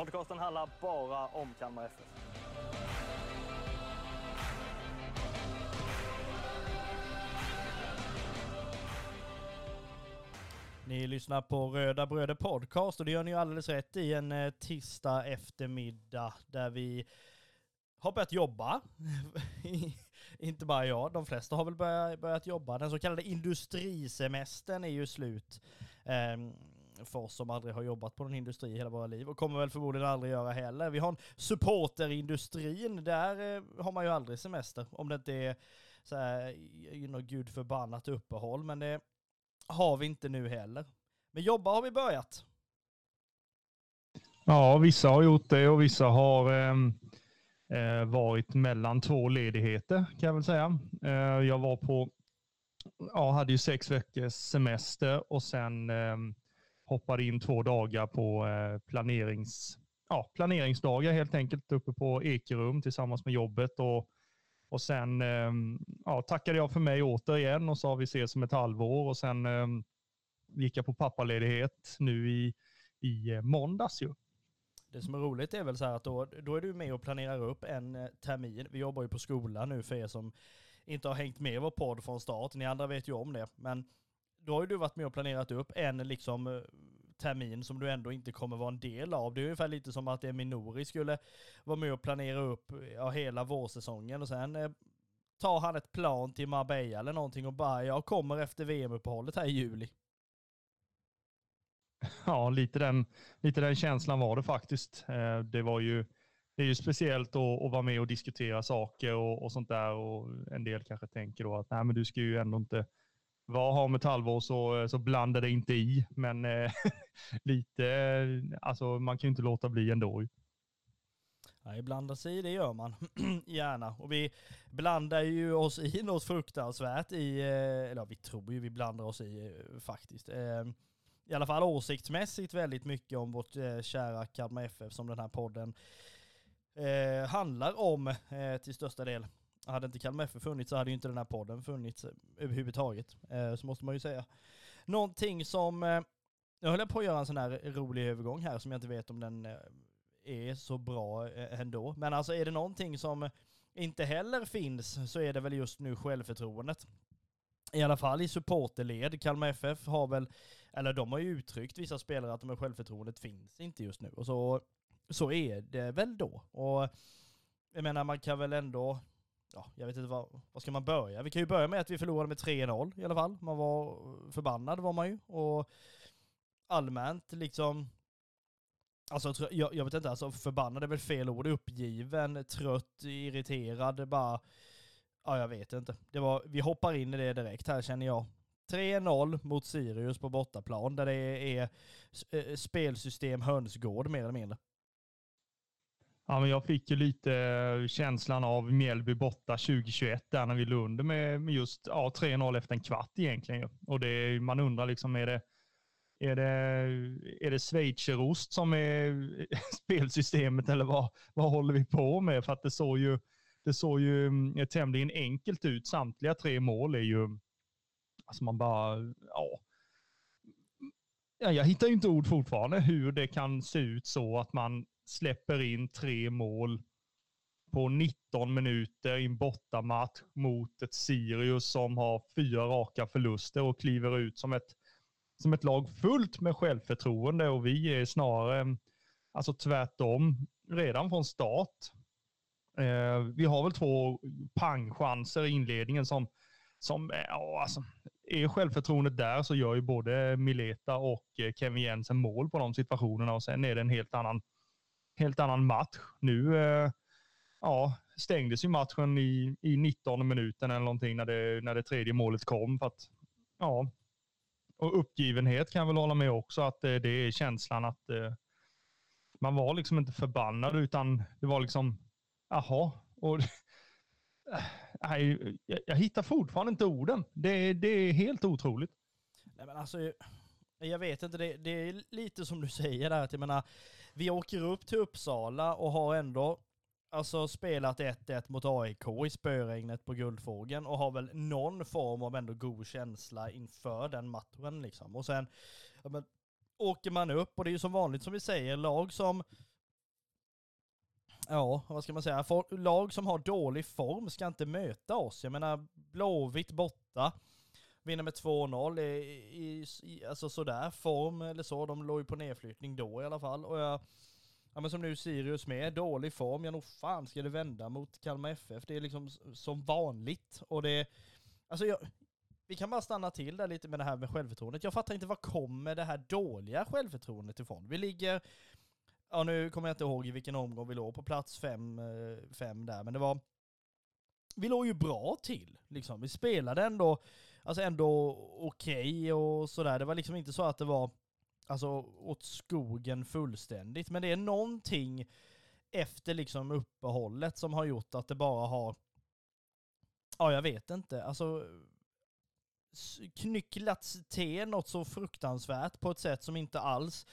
Podcasten handlar bara om Kalmar FF. Ni lyssnar på Röda Bröder Podcast och det gör ni ju alldeles rätt i en eh, tisdag eftermiddag där vi har börjat jobba. Inte bara jag, de flesta har väl börjat, börjat jobba. Den så kallade industrisemestern är ju slut. Ehm, för oss som aldrig har jobbat på en industri i hela våra liv och kommer väl förmodligen aldrig göra heller. Vi har en supporterindustrin, där eh, har man ju aldrig semester. Om det inte är så här, you know, gud förbannat uppehåll. Men det har vi inte nu heller. Men jobba har vi börjat. Ja, vissa har gjort det och vissa har ehm, eh, varit mellan två ledigheter kan jag väl säga. Eh, jag var på, ja, hade ju sex veckors semester och sen eh, hoppade in två dagar på eh, planerings, ja, planeringsdagar helt enkelt uppe på Ekerum tillsammans med jobbet. Och, och sen ehm, ja, tackade jag för mig återigen och sa vi ses om ett halvår och sen ehm, gick jag på pappaledighet nu i, i eh, måndags ju. Det som är roligt är väl så här att då, då är du med och planerar upp en eh, termin. Vi jobbar ju på skolan nu för er som inte har hängt med i vår podd från start. Ni andra vet ju om det. Men då har ju du varit med och planerat upp en liksom eh, termin som du ändå inte kommer vara en del av. Det är ungefär lite som att Eminori skulle vara med och planera upp ja, hela vårsäsongen och sen eh, tar han ett plan till Marbella eller någonting och bara jag kommer efter VM-uppehållet här i juli. Ja, lite den, lite den känslan var det faktiskt. Eh, Det var ju, det är ju speciellt att, att vara med och diskutera saker och, och sånt där. Och en del kanske tänker då att Nej, men du ska ju ändå inte vad har med ett halvår så, eh, så blandar det inte i. Men eh, lite, eh, alltså man kan ju inte låta bli ändå. Nej, blanda sig i det gör man gärna. Och vi blandar ju oss i något fruktansvärt i, eh, eller vi tror ju vi blandar oss i faktiskt. Ehm, I alla fall åsiktsmässigt väldigt mycket om vårt kära Kalmar FF som den här podden handlar om till största del. Hade inte Kalmar FF funnits så hade ju inte den här podden funnits eh, överhuvudtaget. Eh, så måste man ju säga. Någonting som, eh, nu höll jag på att göra en sån här rolig övergång här som jag inte vet om den är så bra ändå. Men alltså är det någonting som inte heller finns så är det väl just nu självförtroendet. I alla fall i supporterled. Kalmar FF har väl, eller de har ju uttryckt vissa spelare att de här självförtroendet finns inte just nu. Och så, så är det väl då. Och jag menar man kan väl ändå, ja jag vet inte vad, vad ska man börja? Vi kan ju börja med att vi förlorade med 3-0 i alla fall. Man var förbannad var man ju. Och allmänt liksom, Alltså jag jag, vet inte, alltså förbannad är väl fel ord, uppgiven, trött, irriterad, bara... Ja, jag vet inte. Det var, vi hoppar in i det direkt här känner jag. 3-0 mot Sirius på bortaplan där det är är spelsystem hönsgård mer eller mindre. Ja, men jag fick ju lite eh, känslan av Mjällby borta 2021 där när vi låg under med, med just ja, 3-0 efter en kvart egentligen. Och det, man undrar liksom, är det, är det, är det schweizerost som är spelsystemet eller vad, vad håller vi på med? För att det såg ju, det såg ju mm, tämligen enkelt ut. Samtliga tre mål är ju, alltså man bara, ja. ja jag hittar ju inte ord fortfarande hur det kan se ut så att man släpper in tre mål på 19 minuter i en bortamatch mot ett Sirius som har fyra raka förluster och kliver ut som ett, som ett lag fullt med självförtroende och vi är snarare alltså tvärtom redan från start. Eh, vi har väl två pangchanser i inledningen som, som eh, ja, alltså, är självförtroendet där så gör ju både Mileta och eh, Kevin Jensen mål på de situationerna och sen är det en helt annan helt annan match. Nu eh, ja, stängdes ju matchen i, i 19 minuten eller någonting när det, när det tredje målet kom. För att, ja, och uppgivenhet kan jag väl hålla med också, att eh, det är känslan att, eh, man var liksom inte förbannad utan det var liksom, jaha. Och, nej, jag, jag hittar fortfarande inte orden. Det, det är helt otroligt. Nej men alltså, jag vet inte, det, det är lite som du säger där, att jag menar, vi åker upp till Uppsala och har ändå alltså spelat 1-1 mot AIK i spöregnet på Guldfågeln och har väl någon form av ändå god känsla inför den matchen liksom. Och sen ja, men, åker man upp och det är ju som vanligt som vi säger, lag som Ja, vad ska man säga? lag som har dålig form ska inte möta oss. Jag menar, Blåvitt borta. Vinner med 2-0 i, i, i, alltså sådär form eller så. De låg ju på nedflyttning då i alla fall. Och jag, ja men som nu Sirius med, dålig form. Ja nog fan ska det vända mot Kalmar FF. Det är liksom som vanligt. Och det, alltså jag, vi kan bara stanna till där lite med det här med självförtroendet. Jag fattar inte var kommer det här dåliga självförtroendet ifrån? Vi ligger, ja nu kommer jag inte ihåg i vilken omgång vi låg, på plats fem, eh, fem där, men det var, vi låg ju bra till liksom. Vi spelade ändå, alltså ändå okej okay och sådär. Det var liksom inte så att det var, alltså åt skogen fullständigt, men det är någonting efter liksom uppehållet som har gjort att det bara har, ja jag vet inte, alltså knycklats till något så fruktansvärt på ett sätt som inte alls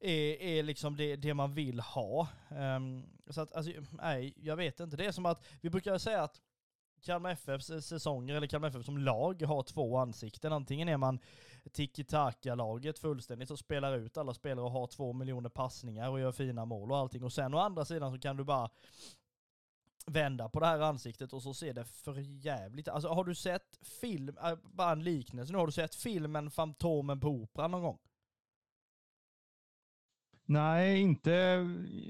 är, är liksom det, det man vill ha. Um, så att, alltså, nej, jag vet inte. Det är som att, vi brukar säga att Kalmar FFs eh, säsonger, eller Kalmar FF som lag, har två ansikten. Antingen är man tiki-taka-laget fullständigt och spelar ut alla spelare och har två miljoner passningar och gör fina mål och allting. Och sen å andra sidan så kan du bara vända på det här ansiktet och så ser det för jävligt Alltså har du sett film, äh, bara en liknelse nu, har du sett filmen Fantomen på Operan någon gång? Nej, inte,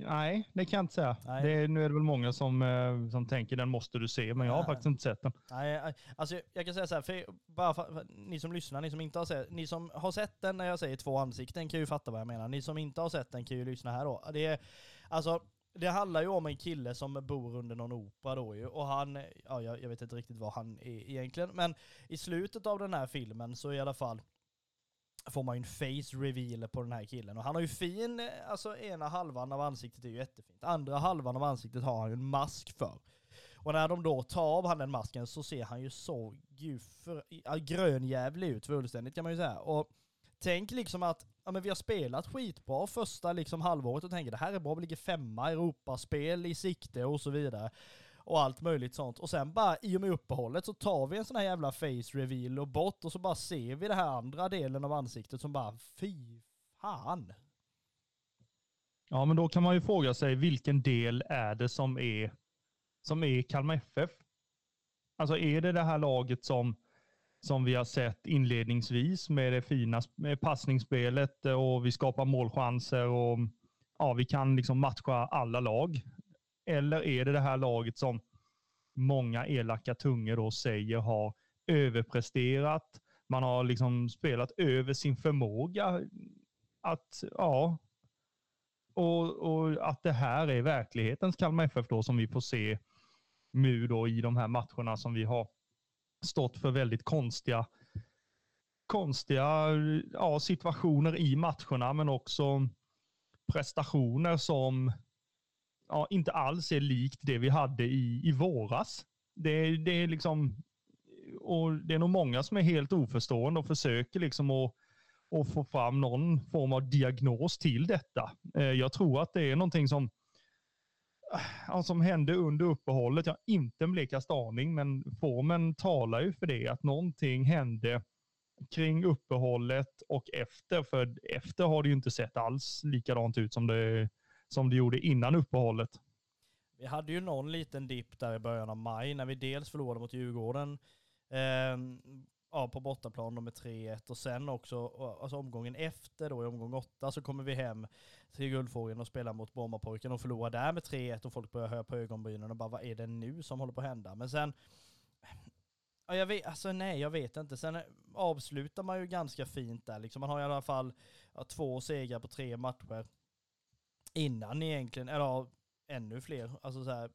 nej, det kan jag inte säga. Det nu är det väl många som, eh, som tänker den måste du se, men jag har nej. faktiskt inte sett den. Nej, alltså jag kan säga så här, för, bara för, för, ni som lyssnar, ni som inte har sett, ni som har sett den när jag säger två ansikten kan ju fatta vad jag menar. Ni som inte har sett den kan ju lyssna här då. Det är, alltså det handlar ju om en kille som bor under någon opera då ju, och han, ja jag, jag vet inte riktigt vad han är egentligen, men i slutet av den här filmen så i alla fall får man ju en face reveal på den här killen. Och han har ju fin, eh, alltså ena halvan av ansiktet är ju jättefint. Andra halvan av ansiktet har han ju en mask för. Och när de då tar av han den masken så ser han ju så gud grönjävlig ut fullständigt kan man ju säga. Och tänk liksom att ja, men vi har spelat skitbra första liksom halvåret och tänker det här är bra, vi ligger femma, Europaspel i sikte och så vidare. Och allt möjligt sånt. Och sen bara i och med uppehållet så tar vi en sån här jävla face reveal och bort och så bara ser vi den här andra delen av ansiktet som bara fy fan. Ja, men då kan man ju fråga sig vilken del är det som är, som är Kalmar FF? Alltså är det det här laget som som vi har sett inledningsvis med det fina med passningsspelet och vi skapar målchanser och ja, vi kan liksom matcha alla lag. Eller är det det här laget som många elaka tungor då säger har överpresterat. Man har liksom spelat över sin förmåga. Att, ja, och, och att det här är verklighetens Kalmar FF då som vi får se nu då i de här matcherna som vi har stått för väldigt konstiga, konstiga ja, situationer i matcherna, men också prestationer som ja, inte alls är likt det vi hade i, i våras. Det, det är liksom, och det är nog många som är helt oförstående och försöker liksom att, att få fram någon form av diagnos till detta. Eh, jag tror att det är någonting som eh, som hände under uppehållet. Jag har inte en blekaste aning, men formen talar ju för det, att någonting hände kring uppehållet och efter. För efter har det ju inte sett alls likadant ut som det, som det gjorde innan uppehållet. Vi hade ju någon liten dipp där i början av maj när vi dels förlorade mot Djurgården eh, ja, på bortaplan med 3-1 och sen också alltså omgången efter då i omgång 8 så kommer vi hem till Guldfågeln och spelar mot Brommapojken och förlorar där med 3-1 och folk börjar höra på ögonbrynen och bara vad är det nu som håller på att hända? Men sen Ja, jag vet, alltså nej, jag vet inte. Sen eh, avslutar man ju ganska fint där liksom. Man har i alla fall ja, två segrar på tre matcher innan egentligen, eller ännu fler. Alltså så här,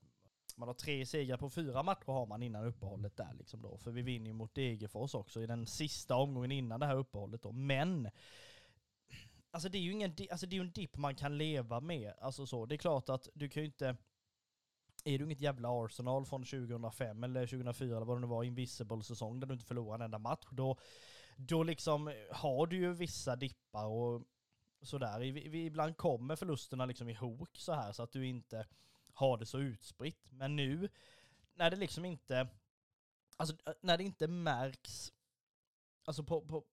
man har tre segrar på fyra matcher har man innan uppehållet där liksom då. För vi vinner ju mot Degerfors också i den sista omgången innan det här uppehållet då. Men alltså det är ju ingen, alltså det är en dipp man kan leva med. Alltså så, det är klart att du kan ju inte, är du inget jävla Arsenal från 2005 eller 2004 eller vad det nu var, invisible säsong där du inte förlorar en enda match, då, då liksom har du ju vissa dippar och sådär. Vi- Ibland kommer förlusterna liksom i hok så här så att du inte har det så utspritt. Men nu, när det liksom inte, alltså eh, när det inte märks, alltså på, på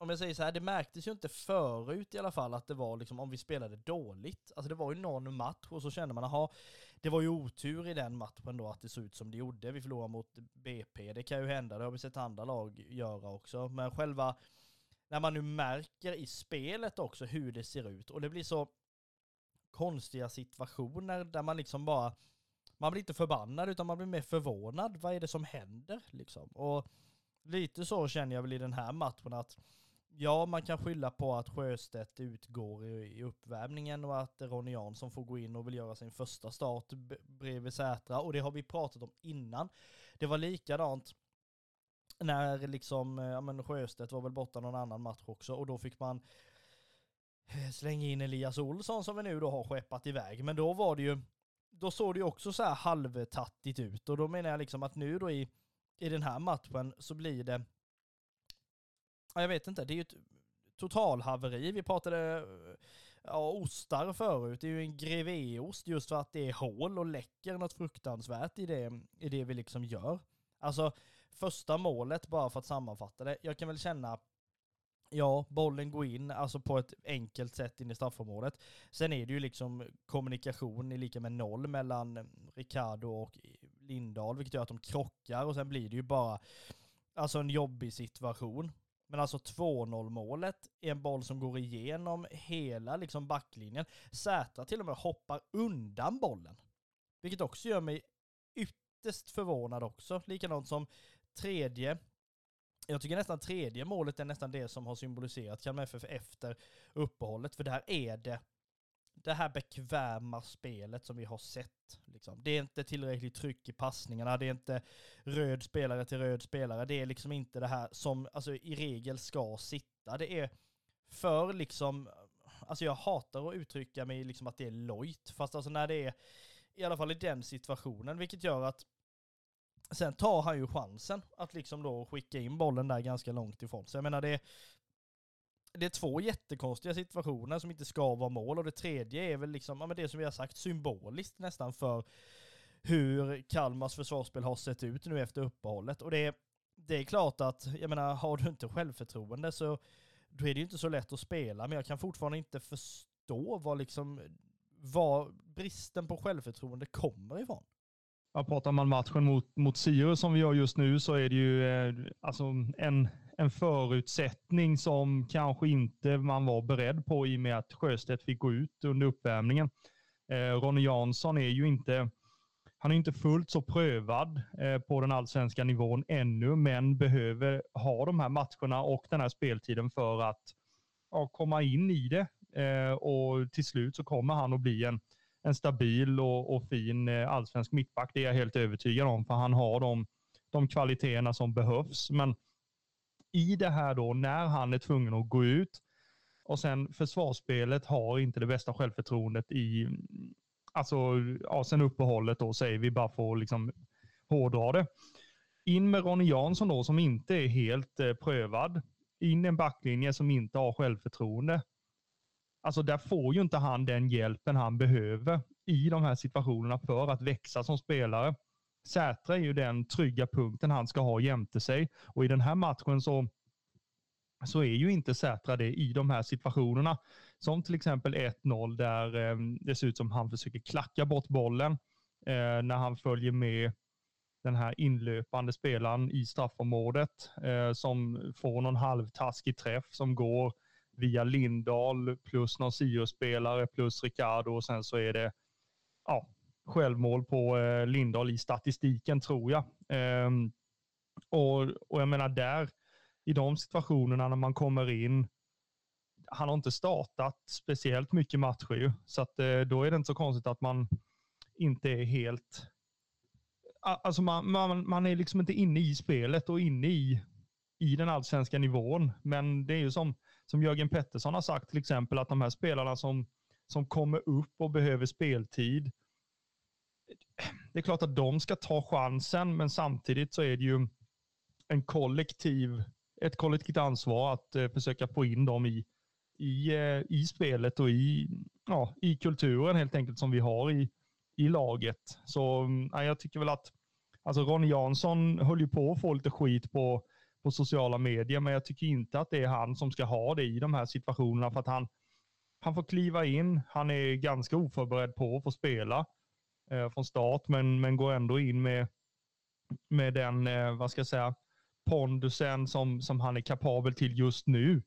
om jag säger så här, det märktes ju inte förut i alla fall att det var liksom om vi spelade dåligt. Alltså det var ju någon match och så kände man, jaha, det var ju otur i den matchen då att det såg ut som det gjorde. Vi förlorade mot BP, det kan ju hända, det har vi sett andra lag göra också. Men själva, när man nu märker i spelet också hur det ser ut och det blir så konstiga situationer där man liksom bara, man blir inte förbannad utan man blir mer förvånad. Vad är det som händer liksom? Och lite så känner jag väl i den här matchen att Ja, man kan skylla på att Sjöstedt utgår i, i uppvärmningen och att Ronny Jansson får gå in och vill göra sin första start bredvid Sätra. Och det har vi pratat om innan. Det var likadant när liksom, eh, ja men Sjöstedt var väl borta någon annan match också och då fick man eh, slänga in Elias Olsson som vi nu då har skeppat iväg. Men då var det ju, då såg det ju också så här halvtattigt ut och då menar jag liksom att nu då i, i den här matchen så blir det Ja, jag vet inte, det är ju ett totalhaveri. Vi pratade eh, ja, ostar förut. Det är ju en grevéost just för att det är hål och läcker något fruktansvärt i det, i det vi liksom gör. Alltså första målet, bara för att sammanfatta det. Jag kan väl känna, ja, bollen går in alltså på ett enkelt sätt in i straffområdet. Sen är det ju liksom kommunikation i lika med noll mellan Ricardo och Lindahl, vilket gör att de krockar och sen blir det ju bara alltså en jobbig situation. Men alltså 2-0 målet är en boll som går igenom hela liksom backlinjen. Sätra till och med hoppar undan bollen. Vilket också gör mig ytterst förvånad också. Likadant som tredje. Jag tycker nästan tredje målet är nästan det som har symboliserat Kalmar FF efter uppehållet. För där är det det här bekväma spelet som vi har sett. Liksom. Det är inte tillräckligt tryck i passningarna, det är inte röd spelare till röd spelare. Det är liksom inte det här som alltså, i regel ska sitta. Det är för liksom, alltså jag hatar att uttrycka mig liksom att det är lojt, fast alltså när det är i alla fall i den situationen, vilket gör att sen tar han ju chansen att liksom då skicka in bollen där ganska långt ifrån. Så jag menar det det är två jättekonstiga situationer som inte ska vara mål och det tredje är väl liksom, ja men det som vi har sagt, symboliskt nästan för hur Kalmars försvarsspel har sett ut nu efter uppehållet. Och det är, det är klart att, jag menar, har du inte självförtroende så då är det ju inte så lätt att spela, men jag kan fortfarande inte förstå vad liksom, var bristen på självförtroende kommer ifrån. Ja, pratar man matchen mot, mot Sirius som vi gör just nu så är det ju eh, alltså en, en förutsättning som kanske inte man var beredd på i och med att Sjöstedt fick gå ut under uppvärmningen. Eh, Ronny Jansson är ju inte, han är inte fullt så prövad eh, på den allsvenska nivån ännu, men behöver ha de här matcherna och den här speltiden för att ja, komma in i det. Eh, och till slut så kommer han att bli en, en stabil och, och fin eh, allsvensk mittback. Det är jag helt övertygad om, för han har de, de kvaliteterna som behövs. Men i det här då, när han är tvungen att gå ut och sen försvarsspelet har inte det bästa självförtroendet i, alltså ja, sen uppehållet då säger vi bara för att liksom hårdra det. In med Ronny Jansson då som inte är helt eh, prövad. In i en backlinje som inte har självförtroende. Alltså där får ju inte han den hjälpen han behöver i de här situationerna för att växa som spelare. Sätra är ju den trygga punkten han ska ha jämte sig och i den här matchen så, så är ju inte Sätra det i de här situationerna. Som till exempel 1-0 där eh, det ser ut som han försöker klacka bort bollen eh, när han följer med den här inlöpande spelaren i straffområdet eh, som får någon halvtaskig träff som går via Lindahl plus någon Sirius-spelare plus Ricardo och sen så är det ja, självmål på eh, Lindahl i statistiken tror jag. Ehm, och, och jag menar där, i de situationerna när man kommer in, han har inte startat speciellt mycket matcher ju, så att eh, då är det inte så konstigt att man inte är helt, alltså man, man, man är liksom inte inne i spelet och inne i i den allsvenska nivån. Men det är ju som, som Jörgen Pettersson har sagt till exempel, att de här spelarna som, som kommer upp och behöver speltid, det är klart att de ska ta chansen, men samtidigt så är det ju en kollektiv, ett kollektivt ansvar att eh, försöka få in dem i, i, eh, i spelet och i, ja, i kulturen helt enkelt som vi har i, i laget. Så mm, ja, jag tycker väl att alltså Ronny Jansson höll ju på att få lite skit på, på sociala medier, men jag tycker inte att det är han som ska ha det i de här situationerna för att han, han får kliva in. Han är ganska oförberedd på att få spela eh, från start, men, men går ändå in med, med den, eh, vad ska jag säga, pondusen som, som han är kapabel till just nu.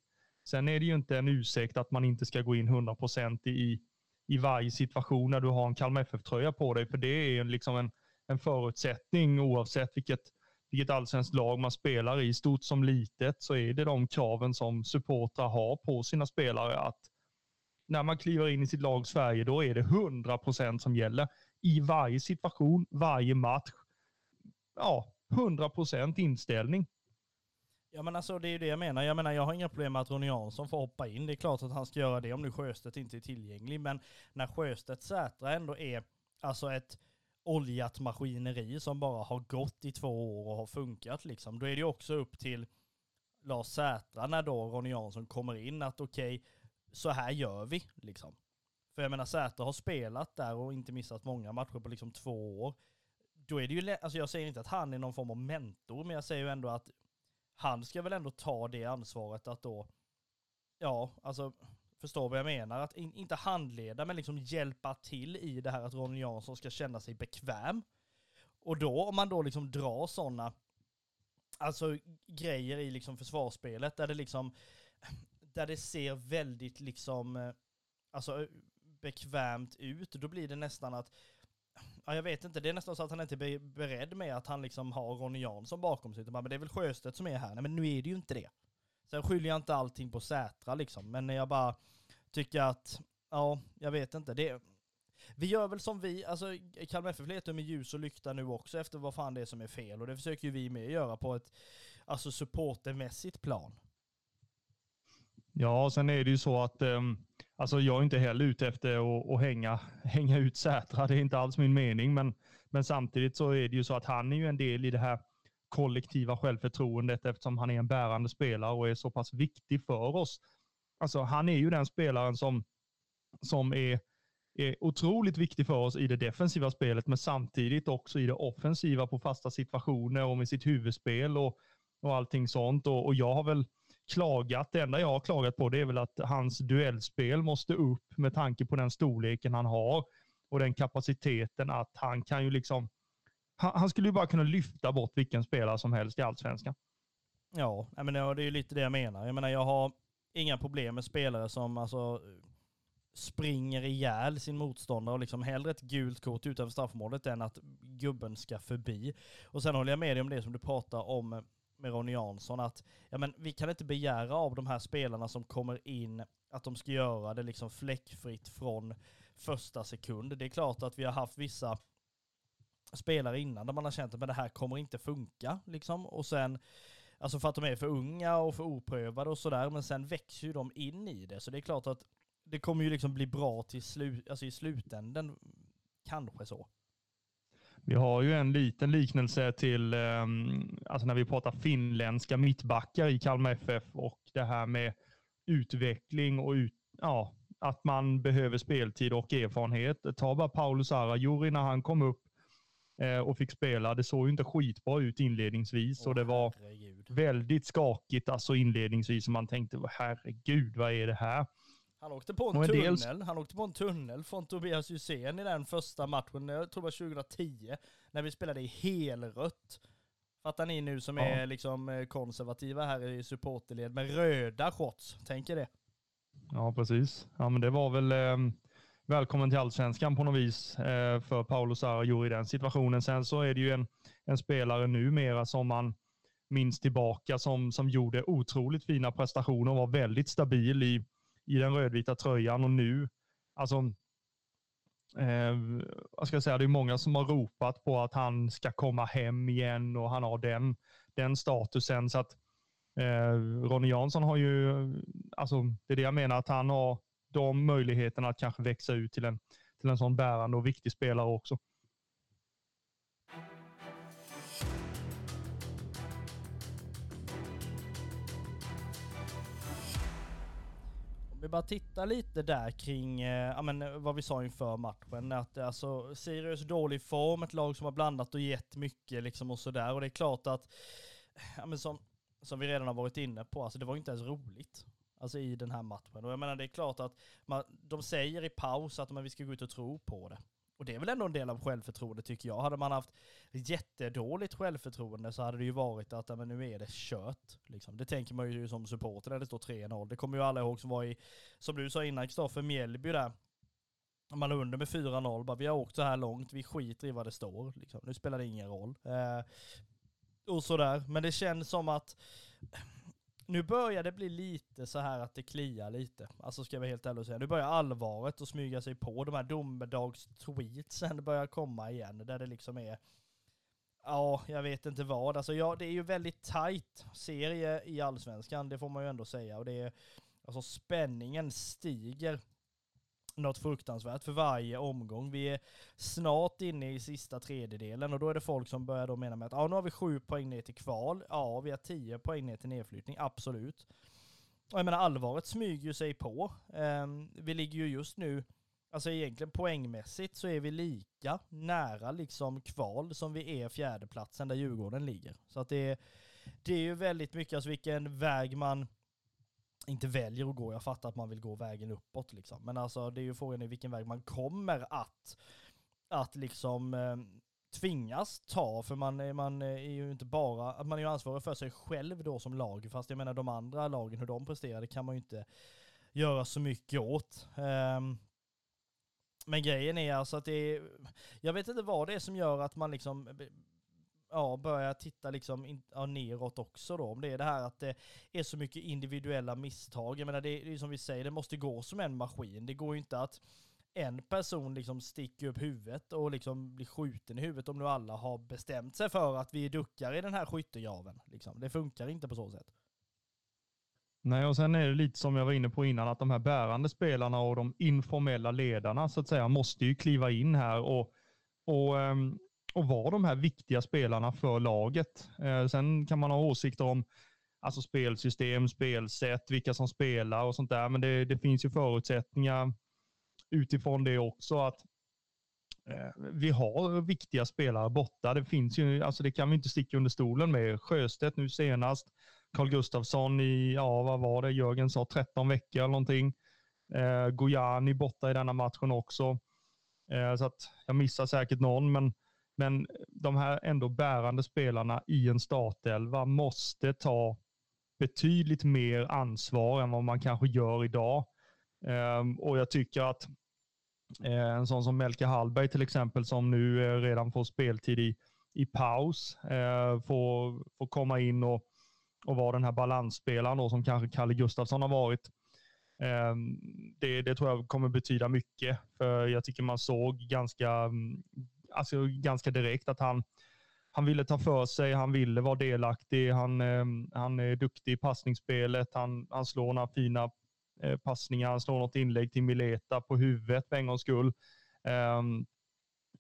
Sen är det ju inte en ursäkt att man inte ska gå in 100% i, i varje situation när du har en Kalmar FF-tröja på dig, för det är liksom en, en förutsättning oavsett vilket, vilket allsvenskt lag man spelar i, stort som litet, så är det de kraven som supportrar har på sina spelare att när man kliver in i sitt lag Sverige, då är det 100% som gäller i varje situation, varje match. Ja, 100% inställning. Ja men alltså det är ju det jag menar. Jag menar jag har inga problem med att Ronny Jansson får hoppa in. Det är klart att han ska göra det om nu Sjöstedt inte är tillgänglig. Men när Sjöstedt Sätra ändå är alltså ett oljat maskineri som bara har gått i två år och har funkat liksom. Då är det ju också upp till Lars Sätra när då Ronny Jansson kommer in att okej, okay, så här gör vi liksom. För jag menar Sätra har spelat där och inte missat många matcher på liksom två år. Då är det ju, alltså jag säger inte att han är någon form av mentor, men jag säger ju ändå att han ska väl ändå ta det ansvaret att då, ja, alltså förstår vad jag menar. Att in, inte handleda, men liksom hjälpa till i det här att Ronny Jansson ska känna sig bekväm. Och då, om man då liksom drar sådana, alltså grejer i liksom försvarsspelet där det liksom, där det ser väldigt liksom, eh, alltså bekvämt ut, då blir det nästan att Ja, jag vet inte, det är nästan så att han inte är beredd med att han liksom har Ronny Jansson bakom sig. Typ, men det är väl Sjöstedt som är här. Nej men nu är det ju inte det. Sen skyller jag inte allting på Sätra liksom, men jag bara tycker att, ja, jag vet inte. Det, vi gör väl som vi, alltså Kalmar FF letar med ljus och lykta nu också efter vad fan det är som är fel och det försöker ju vi med göra på ett, alltså supportermässigt plan. Ja, sen är det ju så att um, alltså jag är inte heller ute efter att, att hänga, hänga ut Sätra. Det är inte alls min mening, men, men samtidigt så är det ju så att han är ju en del i det här kollektiva självförtroendet eftersom han är en bärande spelare och är så pass viktig för oss. Alltså, han är ju den spelaren som, som är, är otroligt viktig för oss i det defensiva spelet, men samtidigt också i det offensiva på fasta situationer och med sitt huvudspel och, och allting sånt. Och, och jag har väl klagat, det enda jag har klagat på det är väl att hans duellspel måste upp med tanke på den storleken han har och den kapaciteten att han kan ju liksom han, han skulle ju bara kunna lyfta bort vilken spelare som helst i allsvenskan. Ja, men det är ju lite det jag menar. Jag menar, jag har inga problem med spelare som alltså springer ihjäl sin motståndare och liksom hellre ett gult kort utanför straffområdet än att gubben ska förbi. Och sen håller jag med dig om det som du pratar om med Ronny Jansson, att ja, men vi kan inte begära av de här spelarna som kommer in att de ska göra det liksom fläckfritt från första sekund. Det är klart att vi har haft vissa spelare innan där man har känt att det här kommer inte funka. Liksom. Och sen, alltså för att de är för unga och för oprövade och sådär, men sen växer ju de in i det. Så det är klart att det kommer ju liksom bli bra till slut, alltså i slutänden, kanske så. Vi har ju en liten liknelse till, ehm, alltså när vi pratar finländska mittbackar i Kalmar FF och det här med utveckling och ut, ja, att man behöver speltid och erfarenhet. Ta bara Paulus Arajuri när han kom upp och fick spela. Det såg ju inte skitbra ut inledningsvis oh, och det var herregud. väldigt skakigt alltså inledningsvis. Och man tänkte, herregud, vad är det här? Han åkte på en tunnel, dels... han åkte på en tunnel från Tobias Hysén i den första matchen, jag tror det var 2010, när vi spelade i helrött. Fattar ni nu som ja. är liksom eh, konservativa här i supporterled med röda shorts, tänk er det. Ja, precis. Ja, men det var väl eh, välkommen till allsvenskan på något vis eh, för Paolo Sarajou i den situationen. Sen så är det ju en, en spelare numera som man minns tillbaka som, som gjorde otroligt fina prestationer och var väldigt stabil i i den rödvita tröjan och nu, alltså, eh, vad ska jag säga, det är många som har ropat på att han ska komma hem igen och han har den, den statusen. Så att Eh, Ronny Jansson har ju, alltså det är det jag menar, att han har de möjligheterna att kanske växa ut till en, till en sån bärande och viktig spelare också. Om vi bara tittar lite där kring eh, ja, men, eh, vad vi sa inför matchen. Att eh, alltså, Sirius dålig form, ett lag som har blandat och gett mycket liksom och sådär. Och det är klart att, ja, men som, som vi redan har varit inne på, alltså det var inte ens roligt. Alltså i den här matchen. Och jag menar det är klart att man, de säger i paus att man, vi ska gå ut och tro på det. Och det är väl ändå en del av självförtroende tycker jag. Hade man haft jättedåligt självförtroende så hade det ju varit att men nu är det kört. Liksom. Det tänker man ju som supporter när det står 3-0. Det kommer ju alla ihåg som var i, som du sa innan Kristoffer, Mjällby där. Man är under med 4-0, bara vi har åkt så här långt, vi skiter i vad det står. Liksom. Nu spelar det ingen roll. Eh, och sådär. Men det känns som att nu börjar det bli lite så här att det kliar lite. Alltså ska jag vara helt ärlig och säga. Nu börjar allvaret att smyga sig på. De här domedagstweetsen börjar komma igen. Där det liksom är, ja, jag vet inte vad. Alltså ja, det är ju väldigt tajt serie i allsvenskan. Det får man ju ändå säga. Och det är, alltså spänningen stiger något fruktansvärt för varje omgång. Vi är snart inne i sista tredjedelen och då är det folk som börjar då mena med att ja, nu har vi sju poäng ner till kval. Ja, vi har tio poäng ner till nedflyttning. Absolut. Och jag menar allvaret smyger ju sig på. Um, vi ligger ju just nu, alltså egentligen poängmässigt så är vi lika nära liksom kval som vi är fjärdeplatsen där Djurgården ligger. Så att det är, det är ju väldigt mycket, alltså vilken väg man inte väljer att gå. Jag fattar att man vill gå vägen uppåt liksom. Men alltså det är ju frågan i vilken väg man kommer att, att liksom eh, tvingas ta. För man, man är ju inte bara, man är ju ansvarig för sig själv då som lag. Fast jag menar de andra lagen, hur de presterar, det kan man ju inte göra så mycket åt. Um, men grejen är alltså att det är, jag vet inte vad det är som gör att man liksom ja, börja titta liksom in, ja, neråt också då. Om det är det här att det är så mycket individuella misstag. Jag menar, det är, det är som vi säger, det måste gå som en maskin. Det går ju inte att en person liksom sticker upp huvudet och liksom blir skjuten i huvudet om nu alla har bestämt sig för att vi duckar i den här skyttegraven. Liksom. Det funkar inte på så sätt. Nej, och sen är det lite som jag var inne på innan, att de här bärande spelarna och de informella ledarna så att säga måste ju kliva in här och, och um, och vara de här viktiga spelarna för laget. Eh, sen kan man ha åsikter om alltså spelsystem, spelsätt, vilka som spelar och sånt där, men det, det finns ju förutsättningar utifrån det också att eh, vi har viktiga spelare borta. Det finns ju, alltså det kan vi inte sticka under stolen med. Sjöstedt nu senast, Carl Gustafsson i, ja vad var det, Jörgen sa 13 veckor eller någonting. Eh, Gojani borta i denna matchen också. Eh, så att jag missar säkert någon, men men de här ändå bärande spelarna i en startelva måste ta betydligt mer ansvar än vad man kanske gör idag. Ehm, och jag tycker att eh, en sån som Melke Hallberg till exempel, som nu eh, redan får speltid i, i paus, eh, får, får komma in och, och vara den här balansspelaren då, som kanske Kalle Gustafsson har varit. Ehm, det, det tror jag kommer betyda mycket, för jag tycker man såg ganska mm, alltså, ganska direkt att han, han ville ta för sig, han ville vara delaktig, han, eh, han är duktig i passningsspelet, han, han slår några fina eh, passningar, han slår något inlägg till Mileta på huvudet för en gångs skull. Eh,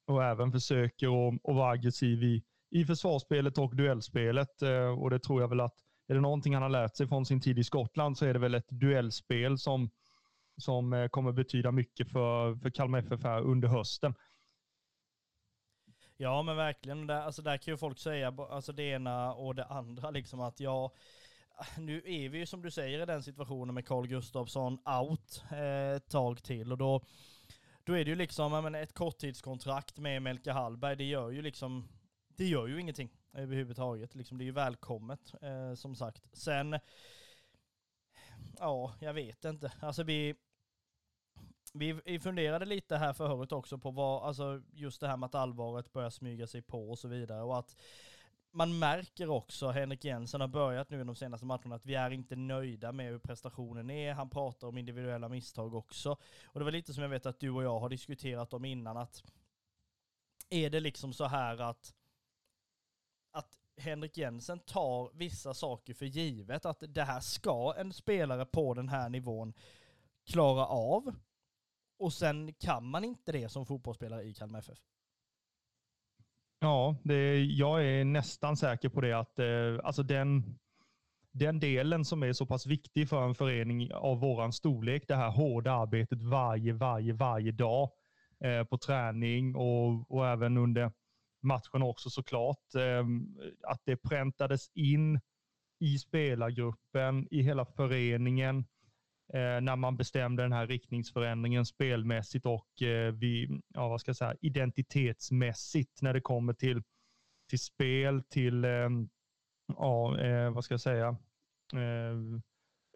och även försöker att, vara aggressiv i, i försvarsspelet och duellspelet. Eh, och det tror jag väl att är det någonting han har lärt sig från sin tid i Skottland så är det väl ett duellspel som, som eh, kommer betyda mycket för, för Kalmar FF här under hösten. Ja men verkligen, där, alltså där kan ju folk säga alltså det ena och det andra liksom att ja, nu är vi ju som du säger i den situationen med Carl Gustafsson out eh, ett tag till och då, då är det ju liksom men, ett korttidskontrakt med Melke Hallberg, det gör ju liksom, det gör ju ingenting överhuvudtaget. Liksom, det är ju välkommet eh, som sagt. Sen, ja, jag vet inte. Alltså vi, vi, funderade lite här förut också på vad, alltså just det här med att allvaret börjar smyga sig på och så vidare och att man märker också, Henrik Jensen har börjat nu i de senaste matcherna, att vi är inte nöjda med hur prestationen är. Han pratar om individuella misstag också. Och det var lite som jag vet att du och jag har diskuterat om innan, att är det liksom så här att, att Henrik Jensen tar vissa saker för givet, att det här ska en spelare på den här nivån klara av. Och sen kan man inte det som fotbollsspelare i Kalmar FF. Ja, det, jag är nästan säker på det att eh, alltså den, den delen som är så pass viktig för en förening av våran storlek, det här hårda arbetet varje, varje, varje dag eh, på träning och, och även under matchen också såklart. Eh, att det präntades in i spelargruppen, i hela föreningen eh, Eh, när man bestämde den här riktningsförändringen spelmässigt och eh, vi, ja, vad ska jag säga, identitetsmässigt när det kommer till, till spel, till ehm, ja, eh, vad ska jag säga, eh,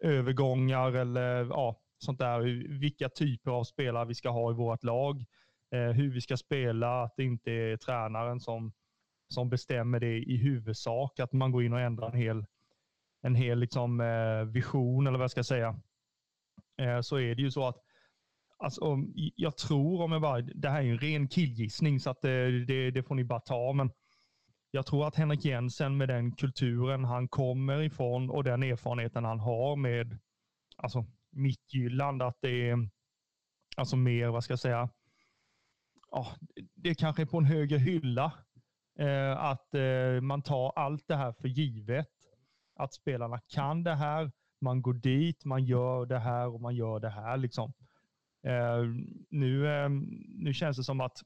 övergångar eller ja, sånt där. Vilka typer av spelare vi ska ha i vårt lag, eh, hur vi ska spela, att det inte är tränaren som, som bestämmer det i huvudsak, att man går in och ändrar en hel, en hel liksom, eh, vision eller vad jag ska säga. Eh, så är det ju så att Alltså, jag tror, om jag bara, det här är en ren killgissning, så att det, det, det, får ni bara ta. Men jag tror att Henrik Jensen med den kulturen han kommer ifrån och den erfarenheten han har med alltså, Mittjylland, att det är alltså mer, vad ska jag säga, ja, det kanske är på en högre hylla. Eh, att eh, man tar allt det här för givet. Att spelarna kan det här man går dit, man gör det här och man gör det här. Liksom. Eh, nu, eh, nu känns det som att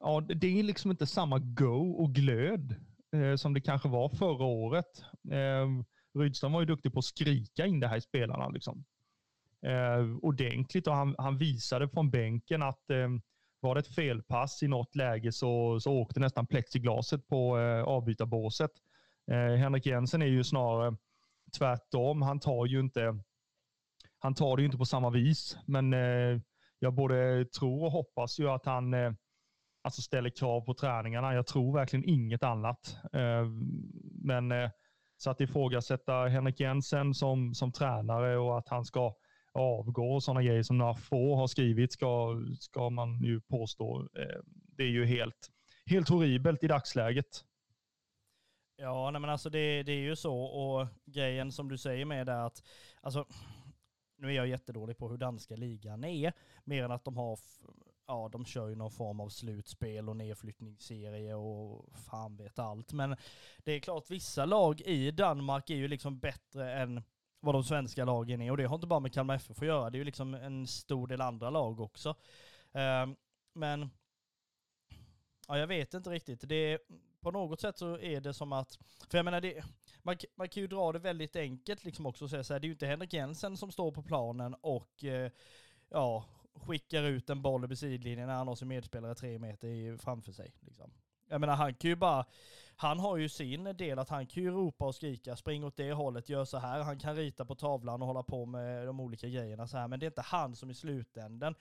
ja, det är liksom inte samma go och glöd eh, som det kanske var förra året. Eh, Rydström var ju duktig på att skrika in det här i spelarna. Liksom. Eh, ordentligt och han, han visade från bänken att eh, var det ett felpass i något läge så, så åkte nästan plexiglaset på eh, avbytarbåset. Eh, Henrik Jensen är ju snarare tvärtom. Han tar ju inte, han tar det ju inte på samma vis. Men eh, jag både tror och hoppas ju att han eh, alltså ställer krav på träningarna. Jag tror verkligen inget annat. Eh, men eh, så att ifrågasätta Henrik Jensen som, som tränare och att han ska avgå och sådana grejer som några få har skrivit ska, ska man ju påstå. Eh, det är ju helt, helt horribelt i dagsläget. Ja, nej men alltså det, det är ju så och grejen som du säger med det att, alltså, nu är jag jättedålig på hur danska ligan är, mer än att de har, ja de kör ju någon form av slutspel och nedflyttningsserie och fan vet allt. Men det är klart, vissa lag i Danmark är ju liksom bättre än vad de svenska lagen är och det har inte bara med Kalmar FF att göra, det är ju liksom en stor del andra lag också. Ehm, men Ja, jag vet inte riktigt. Det, på något sätt så är det som att, för jag menar, det, man, man kan ju dra det väldigt enkelt liksom också och säga så här, det är ju inte Henrik Jensen som står på planen och eh, ja, skickar ut en boll över sidlinjen när han har sin medspelare tre meter framför sig. Liksom. Jag menar han kan ju bara, han har ju sin del att han kan ju ropa och skrika, spring åt det hållet, gör så här, han kan rita på tavlan och hålla på med de olika grejerna så här, men det är inte han som i slutändan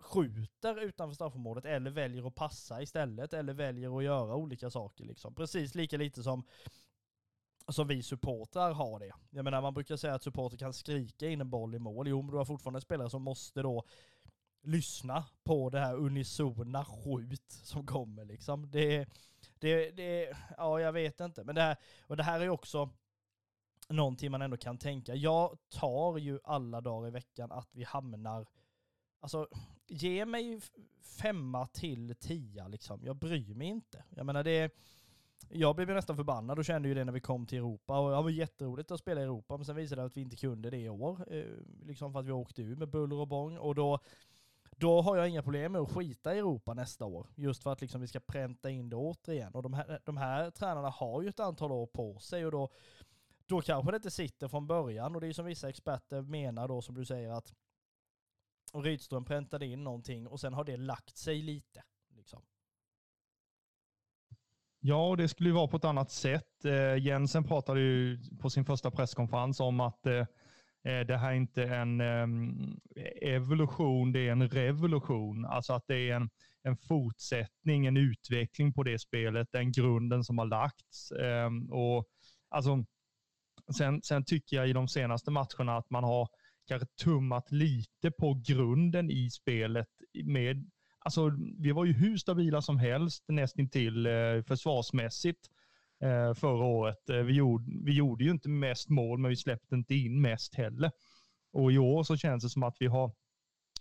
skjuter utanför straffområdet eller väljer att passa istället eller väljer att göra olika saker liksom. Precis lika lite som som vi supportrar har det. Jag menar man brukar säga att supporter kan skrika in en boll i mål. Jo men du har fortfarande spelare som måste då lyssna på det här unisona skjut som kommer liksom. Det, det, det, ja jag vet inte. Men det här, och det här är också någonting man ändå kan tänka. Jag tar ju alla dagar i veckan att vi hamnar Alltså, ge mig femma till tia liksom. Jag bryr mig inte. Jag menar det, jag blev nästan förbannad och kände ju det när vi kom till Europa. Och det var jätteroligt att spela i Europa, men sen visade det att vi inte kunde det i år. Eh, liksom för att vi åkte ur med buller och bång. Och då, då har jag inga problem med att skita i Europa nästa år. Just för att liksom vi ska pränta in det återigen. Och de här, de här tränarna har ju ett antal år på sig och då, då kanske det inte sitter från början. Och det är som vissa experter menar då, som du säger, att och Rydström präntade in någonting och sen har det lagt sig lite. Liksom. Ja, det skulle ju vara på ett annat sätt. Eh, Jensen pratade ju på sin första presskonferens om att eh, eh, det här är inte en eh, evolution, det är en revolution. Alltså att det är en, en fortsättning, en utveckling på det spelet, den grunden som har lagts. Ehm, och alltså, sen, sen tycker jag i de senaste matcherna att man har kanske tummat lite på grunden i spelet med alltså, vi var ju hur stabila som helst nästintill eh, försvarsmässigt eh, förra året. Eh, vi, gjorde, vi gjorde ju inte mest mål, men vi släppte inte in mest heller. Och i år så känns det som att vi har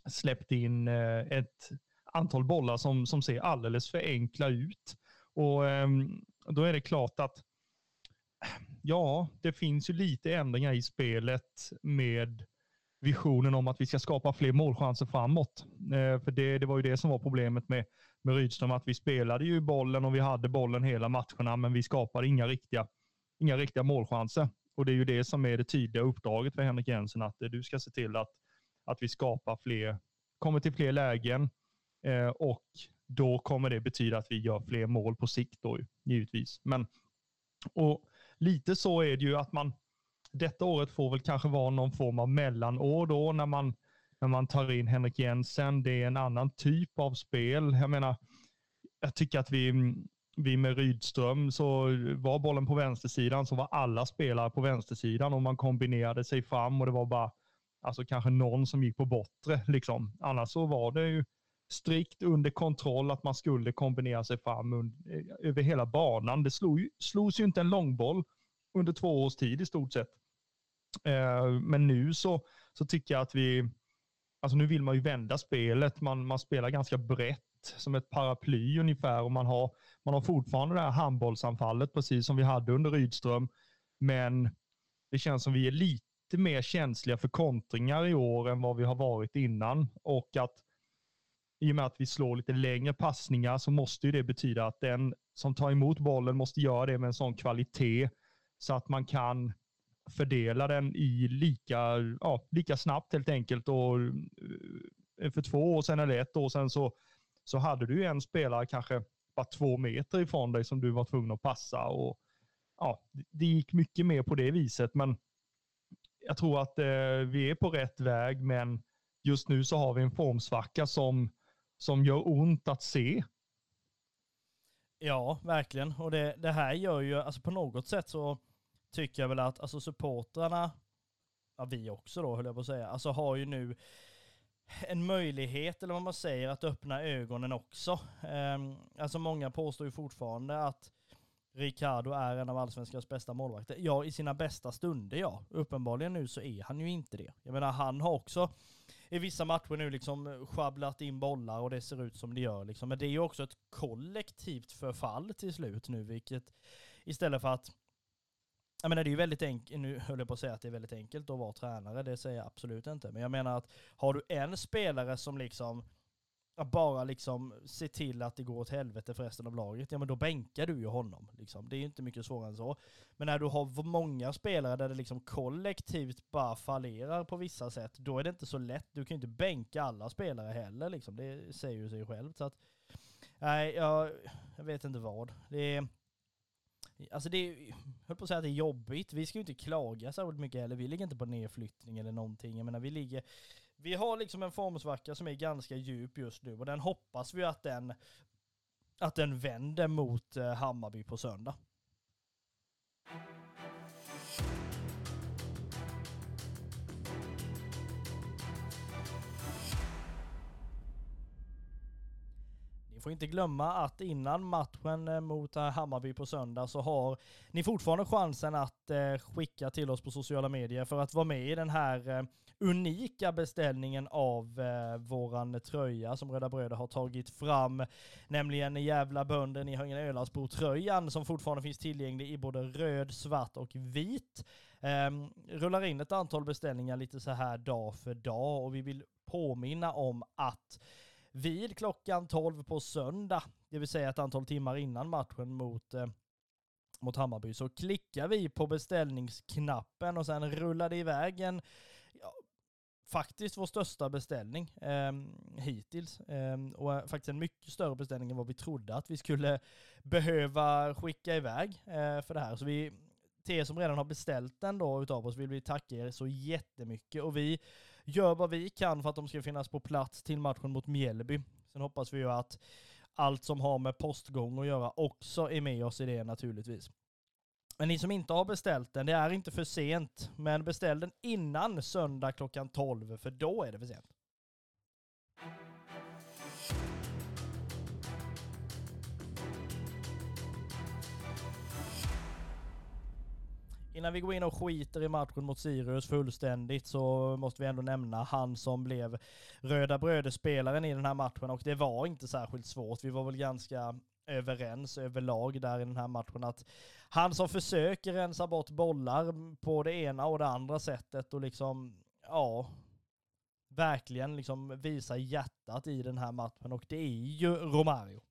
släppt in eh, ett antal bollar som, som ser alldeles för enkla ut. Och ehm, då är det klart att ja, det finns ju lite ändringar i spelet med visionen om att vi ska skapa fler målchanser framåt. Eh, för det, det var ju det som var problemet med, med Rydström, att vi spelade ju bollen och vi hade bollen hela matcherna, men vi skapade inga riktiga, inga riktiga målchanser. Och det är ju det som är det tydliga uppdraget för Henrik Jensen, att eh, du ska se till att, att vi skapar fler, kommer till fler lägen eh, och då kommer det betyda att vi gör fler mål på sikt då givetvis. Men, och lite så är det ju att man, detta året får väl kanske vara någon form av mellanår då när man, när man tar in Henrik Jensen. Det är en annan typ av spel. Jag menar, jag tycker att vi, vi med Rydström, så var bollen på vänstersidan så var alla spelare på vänstersidan och man kombinerade sig fram och det var bara alltså kanske någon som gick på bortre. Liksom. Annars så var det ju strikt under kontroll att man skulle kombinera sig fram under, över hela banan. Det slog, slogs ju inte en långboll under två års tid i stort sett. Eh, men nu så, så tycker jag att vi, alltså nu vill man ju vända spelet. Man, man spelar ganska brett som ett paraply ungefär och man har, man har fortfarande det här handbollsanfallet precis som vi hade under Rydström. Men det känns som vi är lite mer känsliga för kontringar i år än vad vi har varit innan och att i och med att vi slår lite längre passningar så måste ju det betyda att den som tar emot bollen måste göra det med en sån kvalitet så att man kan fördela den i lika, ja, lika snabbt helt enkelt. Och eh, för två år sedan eller ett år sedan så, så hade du en spelare kanske bara två meter ifrån dig som du var tvungen att passa. Och, ja, det gick mycket mer på det viset, men jag tror att eh, vi är på rätt väg, men just nu så har vi en formsvacka som som gör ont att se. Ja, verkligen. Och det, det här gör ju, alltså på något sätt så tycker jag väl att alltså supportrarna, ja vi också då höll jag på att säga, alltså har ju nu en möjlighet, eller vad man säger, att öppna ögonen också. Um, alltså många påstår ju fortfarande att Ricardo är en av allsvenskans bästa målvakter. Ja, i sina bästa stunder ja. Uppenbarligen nu så är han ju inte det. Jag menar, han har också i vissa matcher nu liksom schabblat in bollar och det ser ut som det gör liksom. Men det är ju också ett kollektivt förfall till slut nu, vilket istället för att jag menar det är ju väldigt enkelt, nu höll jag på att säga att det är väldigt enkelt att vara tränare, det säger jag absolut inte. Men jag menar att har du en spelare som liksom bara liksom se till att det går åt helvete för resten av laget, ja men då bänkar du ju honom. Liksom. Det är ju inte mycket svårare än så. Men när du har många spelare där det liksom kollektivt bara fallerar på vissa sätt, då är det inte så lätt. Du kan ju inte bänka alla spelare heller liksom. Det säger ju sig självt. Så att, nej, jag, jag vet inte vad. Det är... Alltså det är, jag höll på att säga att det är jobbigt. Vi ska ju inte klaga särskilt mycket heller. Vi ligger inte på nedflyttning eller någonting. Jag menar vi ligger vi har liksom en formsvacka som är ganska djup just nu och den hoppas vi att den, att den vänder mot eh, Hammarby på söndag. Får inte glömma att innan matchen eh, mot eh, Hammarby på söndag så har ni fortfarande chansen att eh, skicka till oss på sociala medier för att vara med i den här unika beställningen av våran tröja som Röda Bröder har tagit fram, nämligen Jävla bönder, ni har ingen Ölandsbro-tröjan som fortfarande finns tillgänglig i både röd, svart och vit. Ehm, rullar in ett antal beställningar lite så här dag för dag och vi vill påminna om att vid klockan 12 på söndag, det vill säga ett antal timmar innan matchen mot eh, mot Hammarby så klickar vi på beställningsknappen och sen rullar det iväg en faktiskt vår största beställning eh, hittills. Eh, och faktiskt en mycket större beställning än vad vi trodde att vi skulle behöva skicka iväg eh, för det här. Så vi, till er som redan har beställt den då utav oss vill vi tacka er så jättemycket. Och vi gör vad vi kan för att de ska finnas på plats till matchen mot Mjällby. Sen hoppas vi ju att allt som har med postgång att göra också är med oss i det naturligtvis. Men ni som inte har beställt den, det är inte för sent. Men beställ den innan söndag klockan 12, för då är det för sent. Innan vi går in och skiter i matchen mot Sirius fullständigt så måste vi ändå nämna han som blev Röda Bröder-spelaren i den här matchen och det var inte särskilt svårt. Vi var väl ganska överens överlag där i den här matchen att han som försöker rensa bort bollar på det ena och det andra sättet och liksom, ja, verkligen liksom visa hjärtat i den här matchen och det är ju Romario.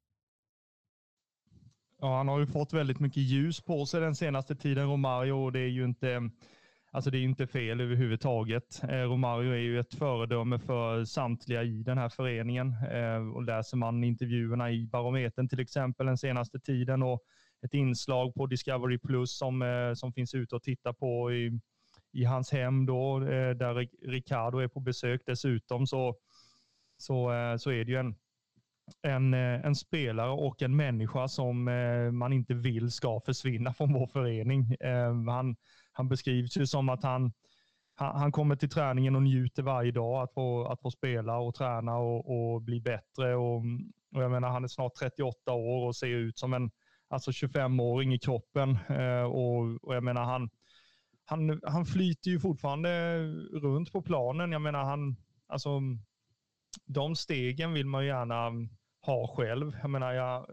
Ja, han har ju fått väldigt mycket ljus på sig den senaste tiden, Romario, och det är ju inte, alltså det är inte fel överhuvudtaget. Eh, Romario är ju ett föredöme för samtliga i den här föreningen eh, och läser man intervjuerna i Barometern till exempel den senaste tiden och ett inslag på Discovery Plus som, eh, som finns ute och titta på i, i hans hem då, eh, där Ricardo är på besök dessutom, så, så, eh, så är det ju en en, eh, en spelare och en människa som eh, man inte vill ska försvinna från vår förening. Ehm, han, han beskrivs ju som att han, han kommer till träningen och njuter varje dag att få, att få spela och träna och, och bli bättre. Och, och jag menar, han är snart 38 år och ser ut som en alltså 25-åring i kroppen. Ehm, och, och jag menar, han, han, han flyter ju fortfarande runt på planen. Jag menar, han, alltså, de stegen vill man gärna har själv. Jag menar, jag,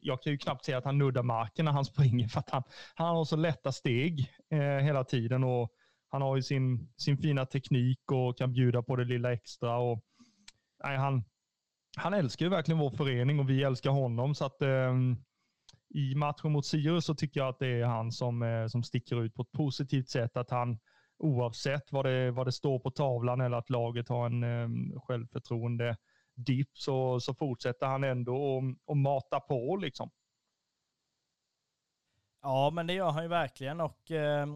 jag kan ju knappt se att han nuddar marken när han springer för att han, han har så lätta steg eh, hela tiden och han har ju sin, sin fina teknik och kan bjuda på det lilla extra. Och, nej, han, han älskar ju verkligen vår förening och vi älskar honom. Så att eh, i matchen mot Sirius så tycker jag att det är han som, eh, som sticker ut på ett positivt sätt. Att han oavsett vad det, vad det står på tavlan eller att laget har en eh, självförtroende dipp så, så fortsätter han ändå att mata på liksom. Ja, men det gör han ju verkligen och eh,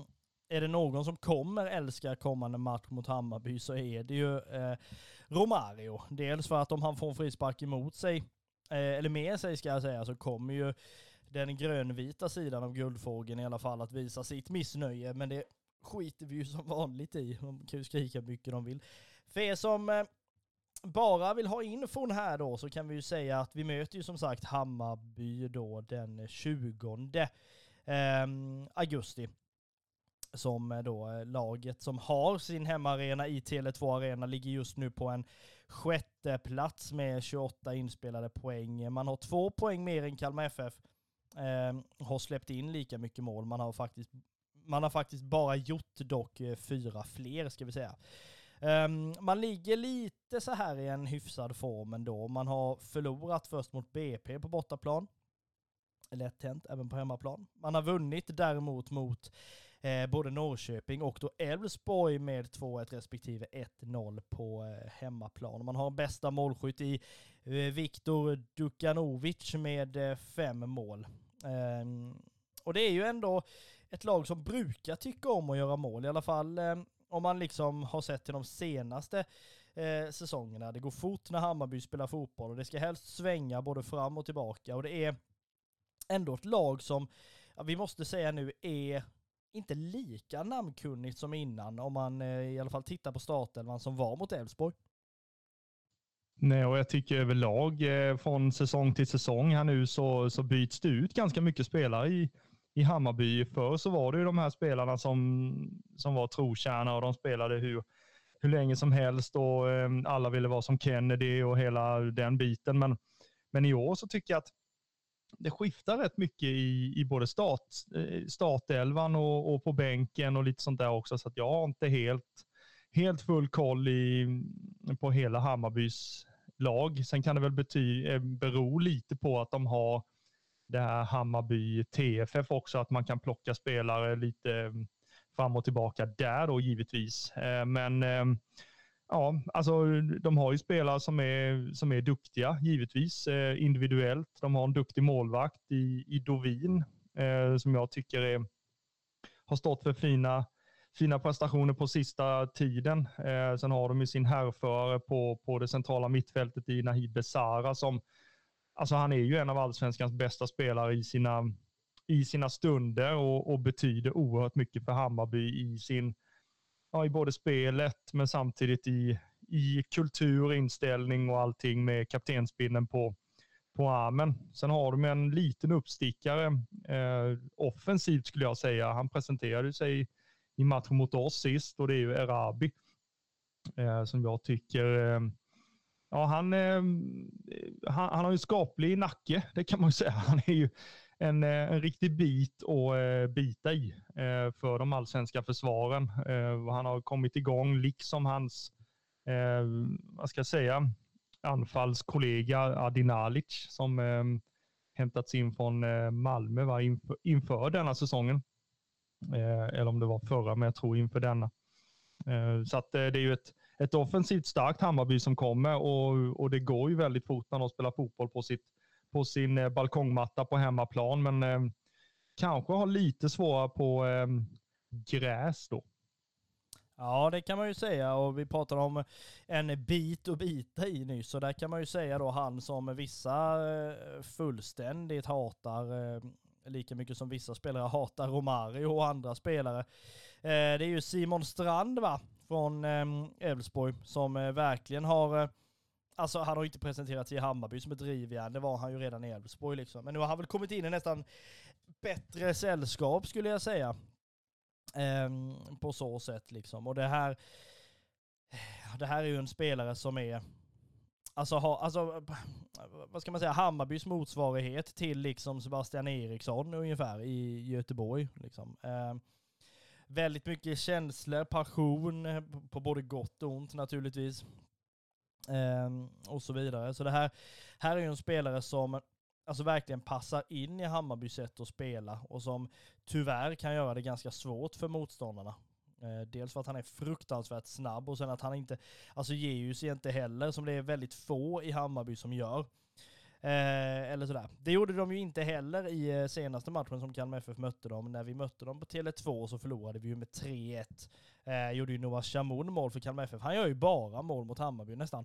är det någon som kommer älska kommande match mot Hammarby så är det ju eh, Romario. Dels för att om han får en frispark emot sig, eh, eller med sig ska jag säga, så kommer ju den grönvita sidan av Guldfågeln i alla fall att visa sitt missnöje. Men det skiter vi ju som vanligt i. De kan ju skrika mycket de vill. För er som eh, bara vill ha infon här då så kan vi ju säga att vi möter ju som sagt Hammarby då den 20 ehm, augusti. Som eh, då eh, laget som har sin hemmaarena i Tele2 Arena ligger just nu på en sjätte plats med 28 inspelade poäng. Man har två poäng mer än Kalmar FF. Eh, har släppt in lika mycket mål. Man har faktiskt, man har faktiskt bara gjort dock eh, fyra fler ska vi säga. Um, man ligger lite så här i en hyfsad form ändå. Man har förlorat först mot BP på bortaplan. Lätt hänt även på hemmaplan. Man har vunnit däremot mot eh, både Norrköping och då Elfsborg med 2-1 respektive 1-0 på eh, hemmaplan. Man har bästa målskytt i eh, Viktor Dukanovic med eh, fem mål. Ehm, och det är ju ändå ett lag som brukar tycka om att göra mål, i alla fall ehm, om man liksom har sett till de senaste eh, säsongerna. Det går fort när Hammarby spelar fotboll och det ska helst svänga både fram och tillbaka och det är ändå ett lag som, ja, vi måste säga nu, är inte lika namnkunnigt som innan om man eh, i alla fall tittar på startelvan som var mot Elfsborg. Nej, och jag tycker överlag eh, från säsong till säsong här nu så, så byts det ut ganska mycket spelare i, i Hammarby. Förr så var det ju de här spelarna som, som var trotjänare och de spelade hur, hur länge som helst och eh, alla ville vara som Kennedy och hela den biten. Men, men i år så tycker jag att det skiftar rätt mycket i, i både start, eh, startelvan och, och på bänken och lite sånt där också. Så att jag har inte helt, helt full koll i, på hela Hammarbys lag. Sen kan det väl bety, eh, bero lite på att de har det här Hammarby TFF också, att man kan plocka spelare lite mm, fram och tillbaka där då givetvis. Eh, men eh, ja, alltså de har ju spelare som är, som är duktiga givetvis eh, individuellt. De har en duktig målvakt i, i Dovin som jag tycker är, har stått för fina fina prestationer på sista tiden. sen har de ju sin härförare på, på det centrala mittfältet i Nahid Besara som alltså han är ju en av allsvenskans bästa spelare i sina, i sina stunder och, och betyder oerhört mycket för Hammarby i sin, ja, i både spelet men samtidigt i, i kultur, inställning och allting med kaptensbindeln på, på armen. Sen har de en liten uppstickare eh, offensivt skulle jag säga. Han presenterade sig i matchen mot oss sist och det är ju Erabi eh, som jag tycker eh, Ja, han, eh, han, han, har ju skaplig nacke, det kan man ju säga. Han är ju en, eh, en riktig bit att eh, bita i eh, för de allsvenska försvaren. Eh, han har kommit igång, liksom hans, eh, vad ska jag säga, anfallskollega Adi Nalic som eh, hämtats in från eh, Malmö va, inför, inför denna säsongen. Eh, eller om det var förra, men jag tror inför denna. Eh, så att, eh, det är ju ett, ett offensivt starkt Hammarby som kommer och, och det går ju väldigt fort när de spelar fotboll på, sitt, på sin eh, balkongmatta på hemmaplan, men eh, kanske har lite svårare på eh, gräs då. Ja, det kan man ju säga och vi pratade om en bit att bita i nyss så där kan man ju säga då han som vissa fullständigt hatar lika mycket som vissa spelare hatar Romario och andra spelare. Det är ju Simon Strand va, från ehm, Elfsborg som eh, verkligen har eh, Alltså han har inte presenterat sig i Hammarby som ett drivjärn, det var han ju redan i Elfsborg liksom. Men nu har han väl kommit in i nästan bättre sällskap skulle jag säga. Ehm, på så sätt liksom. Och det här, eh, det här är ju en spelare som är, alltså, ha, alltså vad ska man säga, Hammarbys motsvarighet till liksom Sebastian Eriksson ungefär i Göteborg. Liksom. Um, väldigt mycket känslor, passion eh, på både gott och ont naturligtvis. Um, och så vidare. Så det här, här är ju en spelare som alltså verkligen passar in i Hammarbys sätt att spela och som tyvärr kan göra det ganska svårt för motståndarna. Eh, dels för att han är fruktansvärt snabb och sen att han inte, alltså ger ju sig inte heller som det är väldigt få i Hammarby som gör. Eh, eller sådär. Det gjorde de ju inte heller i eh, senaste matchen som Kalmar FF mötte dem. När vi mötte dem på Tele2 så förlorade vi ju med 3-1. Eh, gjorde ju Noah Shamoun mål för Kalmar FF. Han gör ju bara mål mot Hammarby nästan.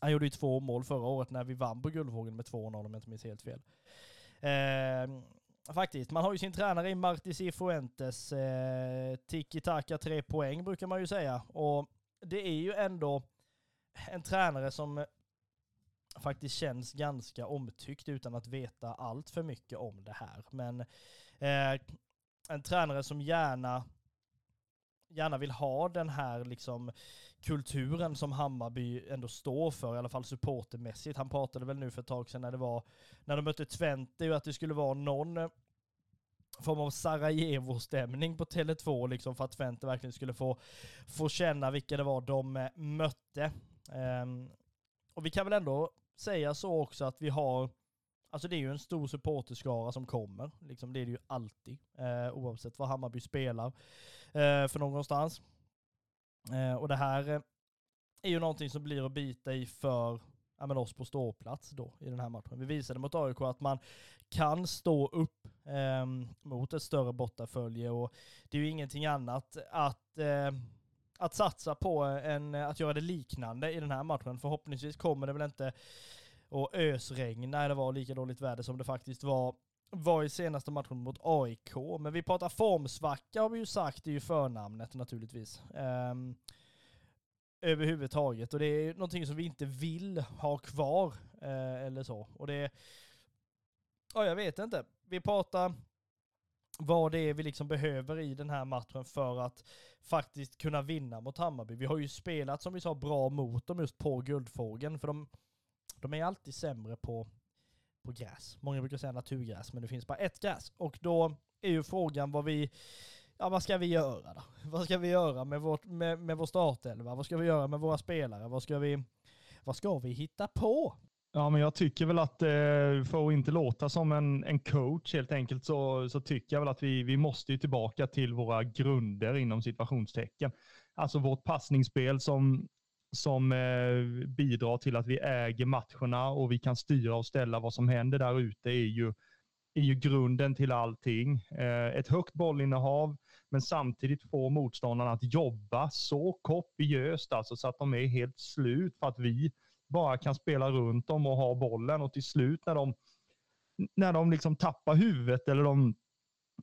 Han gjorde ju två mål förra året när vi vann på Guldvågen med 2-0 om jag inte minns helt fel. Eh, faktiskt, man har ju sin tränare i Marti Cifuentes. Eh, Tiki-taka tre poäng brukar man ju säga. Och det är ju ändå en tränare som faktiskt känns ganska omtyckt utan att veta allt för mycket om det här. Men eh, en tränare som gärna gärna vill ha den här liksom kulturen som Hammarby ändå står för, i alla fall supportermässigt. Han pratade väl nu för ett tag sedan när det var, när de mötte Twente, att det skulle vara någon eh, form av Sarajevo-stämning på Tele2 liksom för att Twente verkligen skulle få, få känna vilka det var de eh, mötte. Um, och vi kan väl ändå säga så också att vi har, alltså det är ju en stor supporterskara som kommer, liksom det är det ju alltid, eh, oavsett vad Hammarby spelar eh, för någonstans. Eh, och det här eh, är ju någonting som blir att bita i för ja, men oss på ståplats då i den här matchen. Vi visade mot AIK att man kan stå upp eh, mot ett större bortafölje och det är ju ingenting annat att, eh, att satsa på en, att göra det liknande i den här matchen. Förhoppningsvis kommer det väl inte att ösregna eller vara lika dåligt väder som det faktiskt var var i senaste matchen mot AIK. Men vi pratar formsvacka har vi ju sagt, det är ju förnamnet naturligtvis. Um, överhuvudtaget. Och det är någonting som vi inte vill ha kvar. Eh, eller så. Och det... Ja, jag vet inte. Vi pratar vad det är vi liksom behöver i den här matchen för att faktiskt kunna vinna mot Hammarby. Vi har ju spelat, som vi sa, bra mot dem just på Guldfågeln. För de, de är alltid sämre på på gräs. Många brukar säga naturgräs, men det finns bara ett gräs. Och då är ju frågan vad vi, ja vad ska vi göra då? Vad ska vi göra med, vårt, med, med vår startelva? Vad ska vi göra med våra spelare? Vad ska vi, vad ska vi hitta på? Ja, men jag tycker väl att eh, för att inte låta som en, en coach helt enkelt så, så tycker jag väl att vi, vi måste tillbaka till våra grunder inom situationstecken. Alltså vårt passningsspel som som eh, bidrar till att vi äger matcherna och vi kan styra och ställa vad som händer där ute är ju, är ju grunden till allting. Eh, ett högt bollinnehav, men samtidigt få motståndarna att jobba så kopiöst alltså så att de är helt slut för att vi bara kan spela runt dem och ha bollen och till slut när de, när de liksom tappar huvudet eller de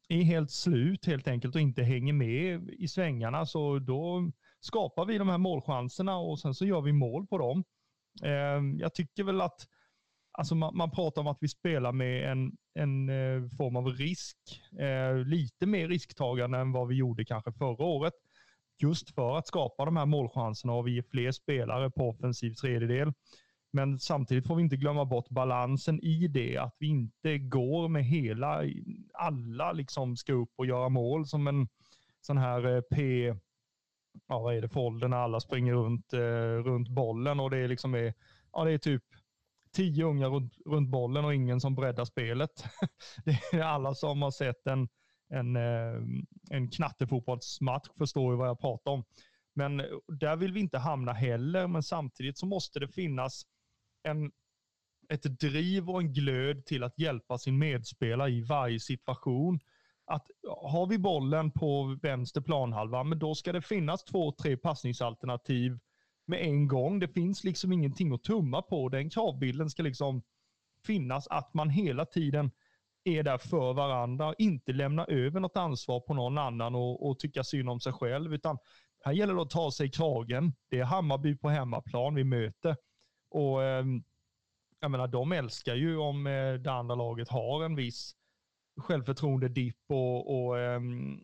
är helt slut helt enkelt och inte hänger med i svängarna så då skapar vi de här målchanserna och sen så gör vi mål på dem. Eh, jag tycker väl att alltså man, man pratar om att vi spelar med en, en eh, form av risk, eh, lite mer risktagande än vad vi gjorde kanske förra året. Just för att skapa de här målchanserna och vi är fler spelare på offensiv tredjedel. Men samtidigt får vi inte glömma bort balansen i det, att vi inte går med hela, alla liksom ska upp och göra mål som en sån här eh, P, ja vad är det, för ålder när alla springer runt, eh, runt bollen och det är liksom är, ja det är typ tio ungar runt, runt bollen och ingen som breddar spelet. det är alla som har sett en, en, eh, en knattefotbollsmatch förstår ju vad jag pratar om. Men där vill vi inte hamna heller, men samtidigt så måste det finnas en, ett driv och en glöd till att hjälpa sin medspelare i varje situation. Att har vi bollen på vänster planhalva, men då ska det finnas två, tre passningsalternativ med en gång. Det finns liksom ingenting att tumma på. Den kravbilden ska liksom finnas att man hela tiden är där för varandra, inte lämna över något ansvar på någon annan och, och tycka synd om sig själv, utan här gäller det att ta sig i kragen. Det är Hammarby på hemmaplan vi möter. Och ehm, jag menar, de älskar ju om eh, det andra laget har en viss självförtroende-dipp och, och ehm,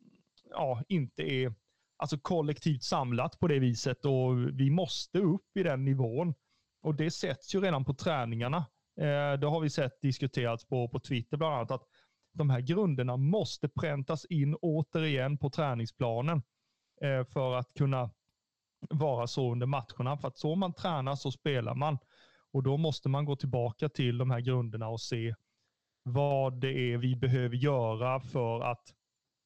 ja, inte är alltså kollektivt samlat på det viset och vi måste upp i den nivån. Och det sätts ju redan på träningarna. Eh, det har vi sett diskuterats på, på Twitter bland annat, att de här grunderna måste präntas in återigen på träningsplanen eh, för att kunna vara så under matcherna. För att så man tränar så spelar man. Och då måste man gå tillbaka till de här grunderna och se vad det är vi behöver göra för att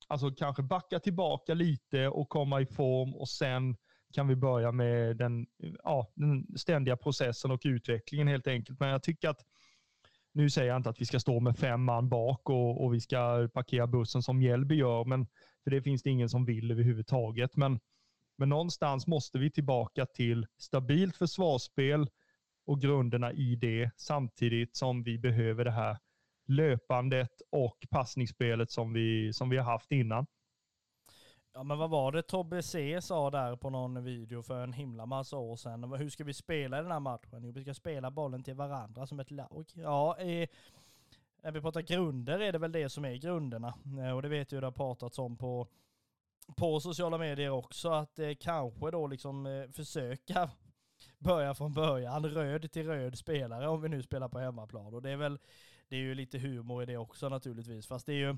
alltså kanske backa tillbaka lite och komma i form och sen kan vi börja med den, ja, den ständiga processen och utvecklingen helt enkelt. Men jag tycker att, nu säger jag inte att vi ska stå med fem man bak och, och vi ska parkera bussen som Mjällby gör, men för det finns det ingen som vill överhuvudtaget. Men, men någonstans måste vi tillbaka till stabilt försvarsspel och grunderna i det samtidigt som vi behöver det här löpandet och passningsspelet som vi, som vi har haft innan. Ja men vad var det Tobbe C sa där på någon video för en himla massa år sedan? Hur ska vi spela den här matchen? Jo, vi ska spela bollen till varandra som ett lag. Ja, när vi pratar grunder är det väl det som är grunderna. Eh, och det vet ju det har pratats om på, på sociala medier också, att eh, kanske då liksom eh, försöka börja från början, röd till röd spelare om vi nu spelar på hemmaplan. Och det är väl det är ju lite humor i det också naturligtvis, fast det är ju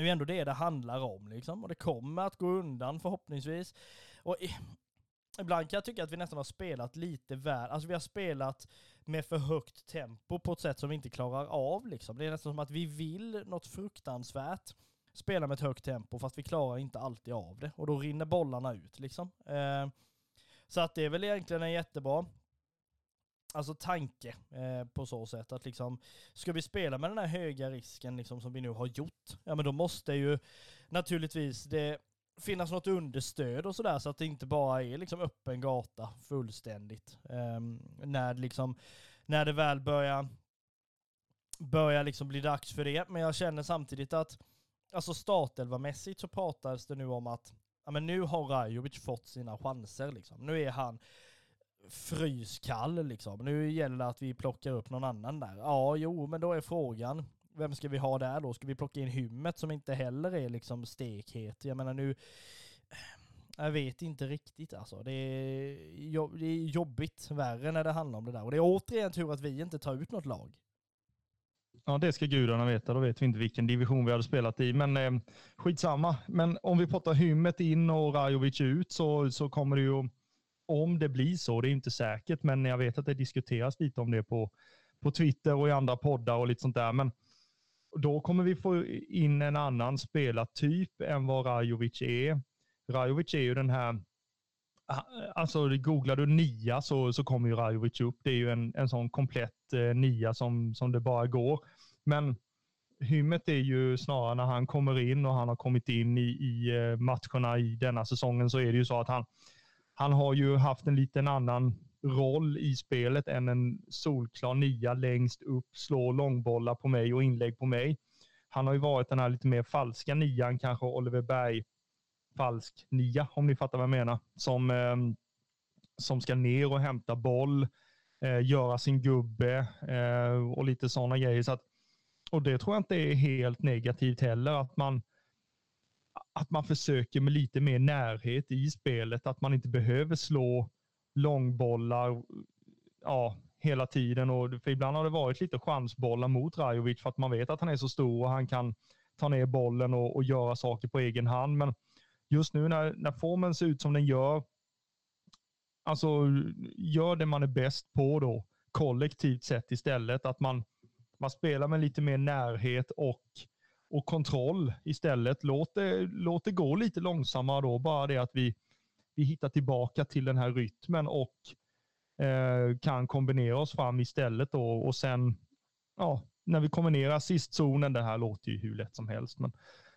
är ju ändå det det handlar om liksom. Och det kommer att gå undan förhoppningsvis. Och i, ibland kan jag tycka att vi nästan har spelat lite väl, alltså vi har spelat med för högt tempo på ett sätt som vi inte klarar av liksom. Det är nästan som att vi vill något fruktansvärt spela med ett högt tempo fast vi klarar inte alltid av det. Och då rinner bollarna ut liksom. Eh, så att det är väl egentligen en jättebra alltså tanke eh, på så sätt att liksom, ska vi spela med den här höga risken liksom som vi nu har gjort, ja men då måste ju naturligtvis det finnas något understöd och sådär så att det inte bara är liksom öppen gata fullständigt. Eh, när liksom, när det väl börjar, börjar liksom bli dags för det. Men jag känner samtidigt att, alltså startelvamässigt så pratades det nu om att, ja men nu har Rajovic fått sina chanser liksom. Nu är han, fryskall liksom. Nu gäller det att vi plockar upp någon annan där. Ja, jo, men då är frågan, vem ska vi ha där då? Ska vi plocka in Hymmet som inte heller är liksom stekhet? Jag menar nu, jag vet inte riktigt alltså. Det är, det är jobbigt värre när det handlar om det där. Och det är återigen tur att vi inte tar ut något lag. Ja, det ska gudarna veta. Då vet vi inte vilken division vi hade spelat i. Men eh, skitsamma. Men om vi pratar Hymmet in och Rajovic ut så, så kommer det ju om det blir så, det är inte säkert, men jag vet att det diskuteras lite om det på, på Twitter och i andra poddar och lite sånt där. Men då kommer vi få in en annan spelartyp än vad Rajovic är. Rajovic är ju den här, ah, alltså googlar du nia så, så kommer ju Rajovic upp. Det är ju en, en sån komplett eh, nia som, som det bara går. Men Hymmet är ju snarare när han kommer in och han har kommit in i, i eh, matcherna i denna säsongen så är det ju så att han, han har ju haft en liten annan roll i spelet än en solklar nia längst upp, slår långbollar på mig och inlägg på mig. Han har ju varit den här lite mer falska nian, kanske Oliver Berg falsk nia, om ni fattar vad jag menar, som, eh, som ska ner och hämta boll, eh, göra sin gubbe eh, och lite sådana grejer. Så att, och det tror jag inte är helt negativt heller, att man, att man försöker med lite mer närhet i spelet, att man inte behöver slå långbollar ja, hela tiden. Och, för ibland har det varit lite chansbollar mot Rajovic för att man vet att han är så stor och han kan ta ner bollen och, och göra saker på egen hand. Men just nu när, när formen ser ut som den gör, alltså gör det man är bäst på då, kollektivt sett istället. Att man, man spelar med lite mer närhet och, och kontroll istället. Låt det, låt det gå lite långsammare då, bara det att vi, vi hittar tillbaka till den här rytmen och eh, kan kombinera oss fram istället då och sen ja, när vi kombinerar sistzonen. det här låter ju hur lätt som helst, men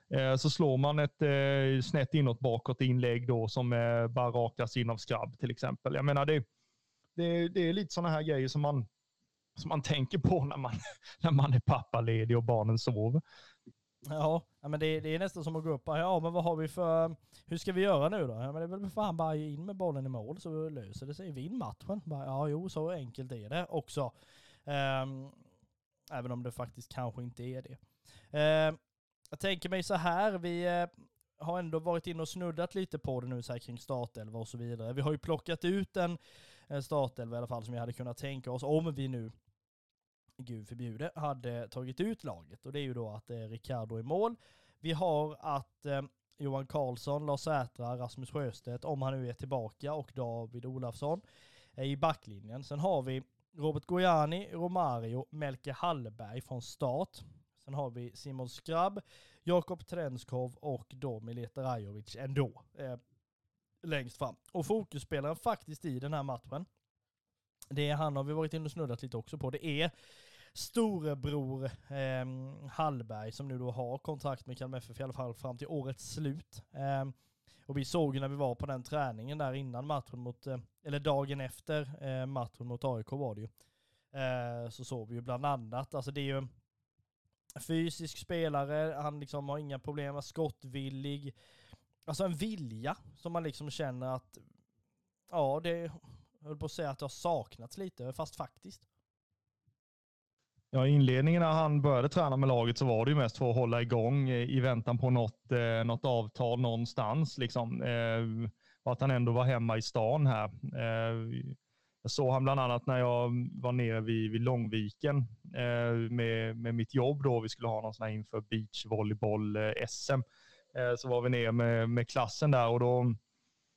eh, så slår man ett eh, snett inåt bakåt inlägg då som eh, bara rakas in av skrabb till exempel. Jag menar det, det, det är lite sådana här grejer som man, som man tänker på när man, när man är pappaledig och barnen sover. Ja, men det, det är nästan som att gå upp och ja men vad har vi för, hur ska vi göra nu då? Ja men det är väl fan bara in med bollen i mål så löser det sig. Vinn matchen. Bara, ja jo, så enkelt är det också. Um, även om det faktiskt kanske inte är det. Uh, jag tänker mig så här, vi uh, har ändå varit inne och snuddat lite på det nu så här kring startelva och så vidare. Vi har ju plockat ut en, en startelva i alla fall som vi hade kunnat tänka oss om vi nu gud förbjude, hade tagit ut laget. Och det är ju då att eh, det är Ricardo i mål. Vi har att eh, Johan Karlsson, Lars Sätra, Rasmus Sjöstedt, om han nu är tillbaka, och David Olafsson är i backlinjen. Sen har vi Robert Gojani, Romario, Melke Hallberg från start. Sen har vi Simon Skrabb, Jakob Trenskov och då Mileta Rajovic ändå. Eh, längst fram. Och fokusspelaren faktiskt i den här matchen, det är han har vi varit inne och snuddat lite också på. Det är storebror eh, Hallberg som nu då har kontrakt med Kalmar FF i alla fall fram till årets slut. Eh, och vi såg ju när vi var på den träningen där innan matchen mot, eh, eller dagen efter eh, matchen mot AIK var det ju. Eh, så såg vi ju bland annat, alltså det är ju en fysisk spelare, han liksom har inga problem är skottvillig. Alltså en vilja som man liksom känner att, ja det, jag höll på att säga att det har saknats lite, fast faktiskt. Ja, i inledningen när han började träna med laget så var det ju mest för att hålla igång eh, i väntan på något, eh, något avtal någonstans. Liksom. Eh, och att han ändå var hemma i stan här. Eh, jag såg han bland annat när jag var nere vid, vid Långviken eh, med, med mitt jobb då. Vi skulle ha någon sån här inför beachvolleyboll-SM. Eh, eh, så var vi nere med, med klassen där och då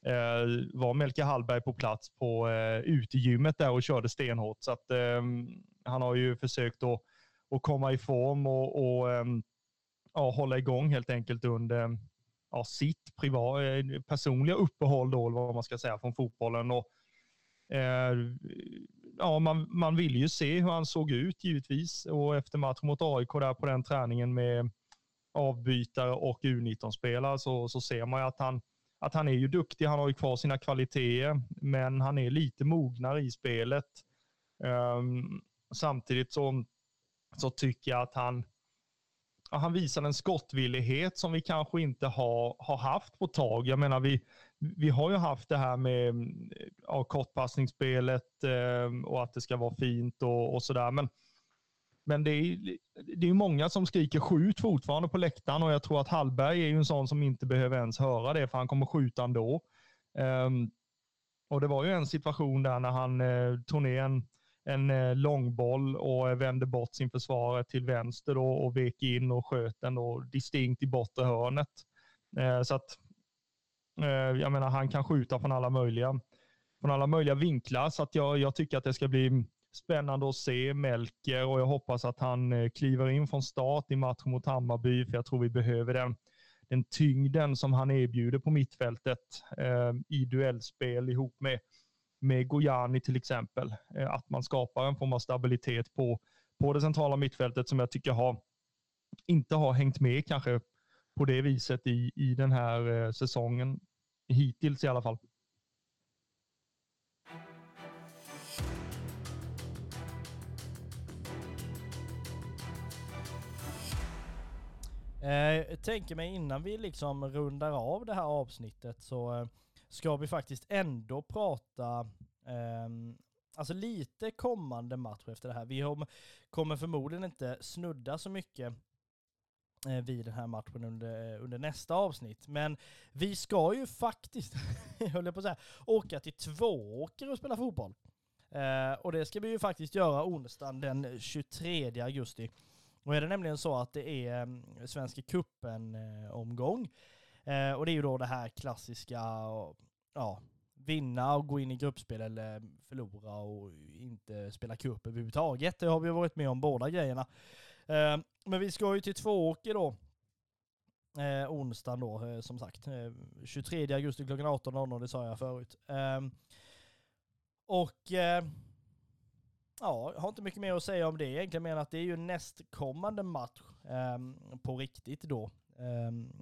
eh, var Melke Hallberg på plats på eh, utegymmet där och körde stenhårt. Så att, ehm, han har ju försökt att, att komma i form och, och ehm, ja, hålla igång helt enkelt under ja, sitt privat, eh, personliga uppehåll då, eller vad man ska säga, från fotbollen. Och, eh, ja, man, man vill ju se hur han såg ut givetvis och efter matchen mot AIK där på den träningen med avbytare och U19-spelare så, så ser man ju att han, att han är ju duktig. Han har ju kvar sina kvaliteter, men han är lite mognare i spelet. Um, Samtidigt så, så tycker jag att han, han visar en skottvillighet som vi kanske inte har, har haft på ett tag. Jag menar, vi, vi har ju haft det här med ja, kortpassningsspelet eh, och att det ska vara fint och, och sådär. Men, men det är, det är många som skriker skjut fortfarande på läktaren och jag tror att Hallberg är ju en sån som inte behöver ens höra det för han kommer skjuta ändå. Um, och det var ju en situation där när han eh, tog ner en, eh, långboll och vände bort sin försvarare till vänster då och vek in och sköt den då distinkt i bortre hörnet. Eh, så att eh, jag menar, han kan skjuta från alla möjliga, från alla möjliga vinklar, så att jag, jag tycker att det ska bli spännande att se Melker och jag hoppas att han kliver in från start i matchen mot Hammarby, för jag tror vi behöver den, den tyngden som han erbjuder på mittfältet eh, i duellspel ihop med med Gojani till exempel. Eh, att man skapar en form av stabilitet på, på det centrala mittfältet som jag tycker har, inte har hängt med kanske på det viset i, i den här eh, säsongen. Hittills i alla fall. Eh, jag tänker mig innan vi liksom rundar av det här avsnittet så ska vi faktiskt ändå prata eh, alltså lite kommande match efter det här. Vi kommer förmodligen inte snudda så mycket eh, vid den här matchen under, eh, under nästa avsnitt. Men vi ska ju faktiskt, höll jag på att säga, åka till Tvååker och spela fotboll. Eh, och det ska vi ju faktiskt göra onsdagen den 23 augusti. Och är det nämligen så att det är ehm, Svenska cupen-omgång. Eh, Eh, och det är ju då det här klassiska, ja, vinna och gå in i gruppspel eller förlora och inte spela cup överhuvudtaget. Det har vi varit med om båda grejerna. Eh, men vi ska ju till Tvååker då. Eh, onsdagen då, eh, som sagt. Eh, 23 augusti klockan 18.00, det sa jag förut. Eh, och eh, ja, jag har inte mycket mer att säga om det egentligen, men att det är ju nästkommande match eh, på riktigt då. Ehm,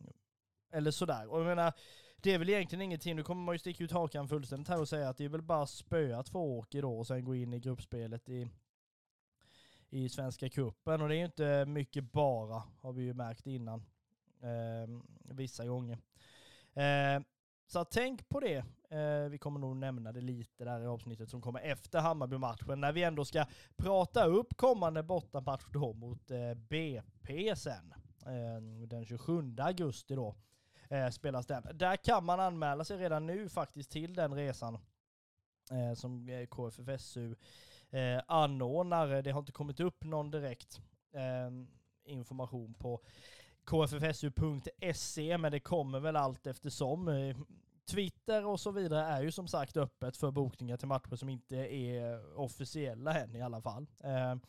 eller sådär. Och jag menar, det är väl egentligen ingenting, nu kommer man ju sticka ut hakan fullständigt här och säga att det är väl bara spöa två åk idag och sen gå in i gruppspelet i, i Svenska Kuppen och det är ju inte mycket bara, har vi ju märkt innan. Eh, vissa gånger. Eh, så tänk på det. Eh, vi kommer nog nämna det lite där i avsnittet som kommer efter Hammarby-matchen, när vi ändå ska prata upp kommande bortamatch då mot eh, BP sen. Eh, den 27 augusti då eh, spelas den. Där kan man anmäla sig redan nu faktiskt till den resan eh, som eh, KFFSU eh, anordnar. Det har inte kommit upp någon direkt eh, information på kffsu.se, men det kommer väl allt eftersom. Eh, Twitter och så vidare är ju som sagt öppet för bokningar till matcher som inte är officiella än i alla fall. Ehm,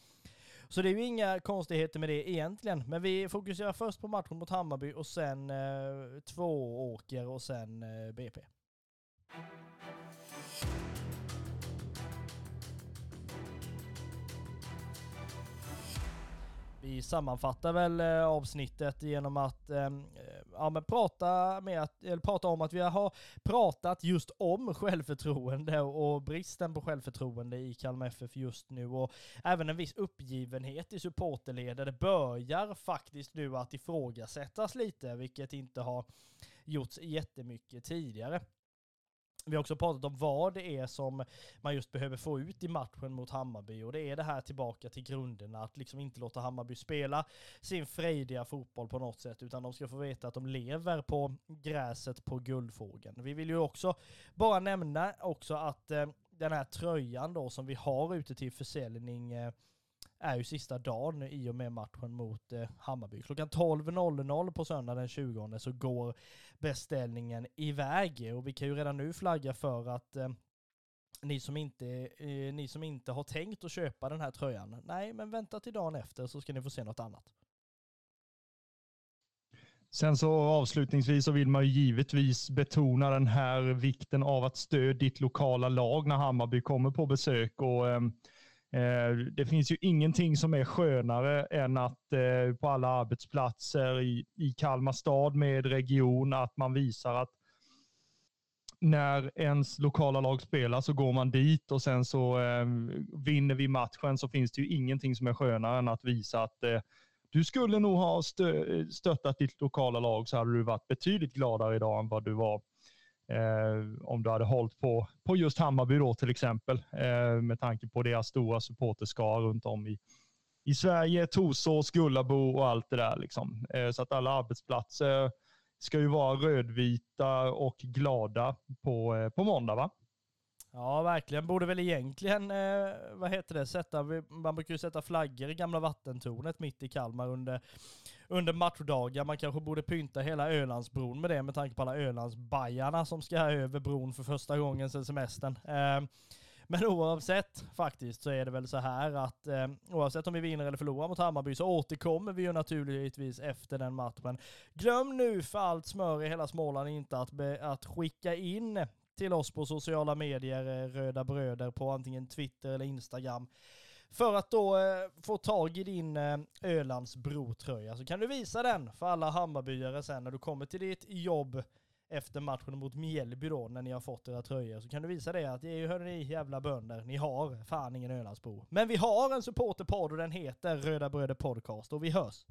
så det är ju inga konstigheter med det egentligen. Men vi fokuserar först på matchen mot Hammarby och sen eh, två åker och sen eh, BP. Vi sammanfattar väl eh, avsnittet genom att ehm, ja, men prata, med att, eller prata om att vi har pratat just om självförtroende och bristen på självförtroende i Kalmar FF just nu och även en viss uppgivenhet i supporterled. Det börjar faktiskt nu att ifrågasättas lite, vilket inte har gjorts jättemycket tidigare. Vi har också pratat om vad det är som man just behöver få ut i matchen mot Hammarby och det är det här tillbaka till grunderna, att liksom inte låta Hammarby spela sin frejdiga fotboll på något sätt, utan de ska få veta att de lever på gräset på Guldfågeln. Vi vill ju också bara nämna också att eh, den här tröjan då som vi har ute till försäljning eh, är ju sista dagen i och med matchen mot eh, Hammarby. Klockan 12.00 på söndag den 20 så går beställningen iväg och vi kan ju redan nu flagga för att eh, ni som, inte, eh, ni som inte har tänkt att köpa den här tröjan, nej men vänta till dagen efter så ska ni få se något annat. Sen så avslutningsvis så vill man ju givetvis betona den här vikten av att stödja ditt lokala lag när Hammarby kommer på besök och Eh, Eh, det finns ju ingenting som är skönare än att eh, på alla arbetsplatser i, i Kalmar stad med region, att man visar att när ens lokala lag spelar så går man dit och sen så eh, vinner vi matchen så finns det ju ingenting som är skönare än att visa att eh, du skulle nog ha stö stöttat ditt lokala lag så hade du varit betydligt gladare idag än vad du var Eh, om du hade hållit på, på just Hammarby då till exempel, eh, med tanke på deras stora supporterskara runt om i, i Sverige, Torsås, Gullabo och allt det där. Liksom. Eh, så att alla arbetsplatser ska ju vara rödvita och glada på, eh, på måndag va? Ja, verkligen. Borde väl egentligen, eh, vad heter det, sätta, man brukar ju sätta flaggor i gamla vattentornet mitt i Kalmar under, under matchdagar. Man kanske borde pynta hela Ölandsbron med det med tanke på alla Ölandsbajarna som ska över bron för första gången sedan semestern. Eh, men oavsett faktiskt så är det väl så här att eh, oavsett om vi vinner eller förlorar mot Hammarby så återkommer vi ju naturligtvis efter den matchen. Glöm nu för allt smör i hela Småland inte att, be, att skicka in till oss på sociala medier, eh, Röda Bröder, på antingen Twitter eller Instagram. För att då eh, få tag i din eh, Ölands så kan du visa den för alla Hammarbyare sen när du kommer till ditt jobb efter matchen mot Mjällby då, när ni har fått era tröjor, så kan du visa det att det är ju hörni jävla bönder, ni har fan ingen Ölandsbro. Men vi har en supporterpodd och den heter Röda Bröder Podcast och vi hörs.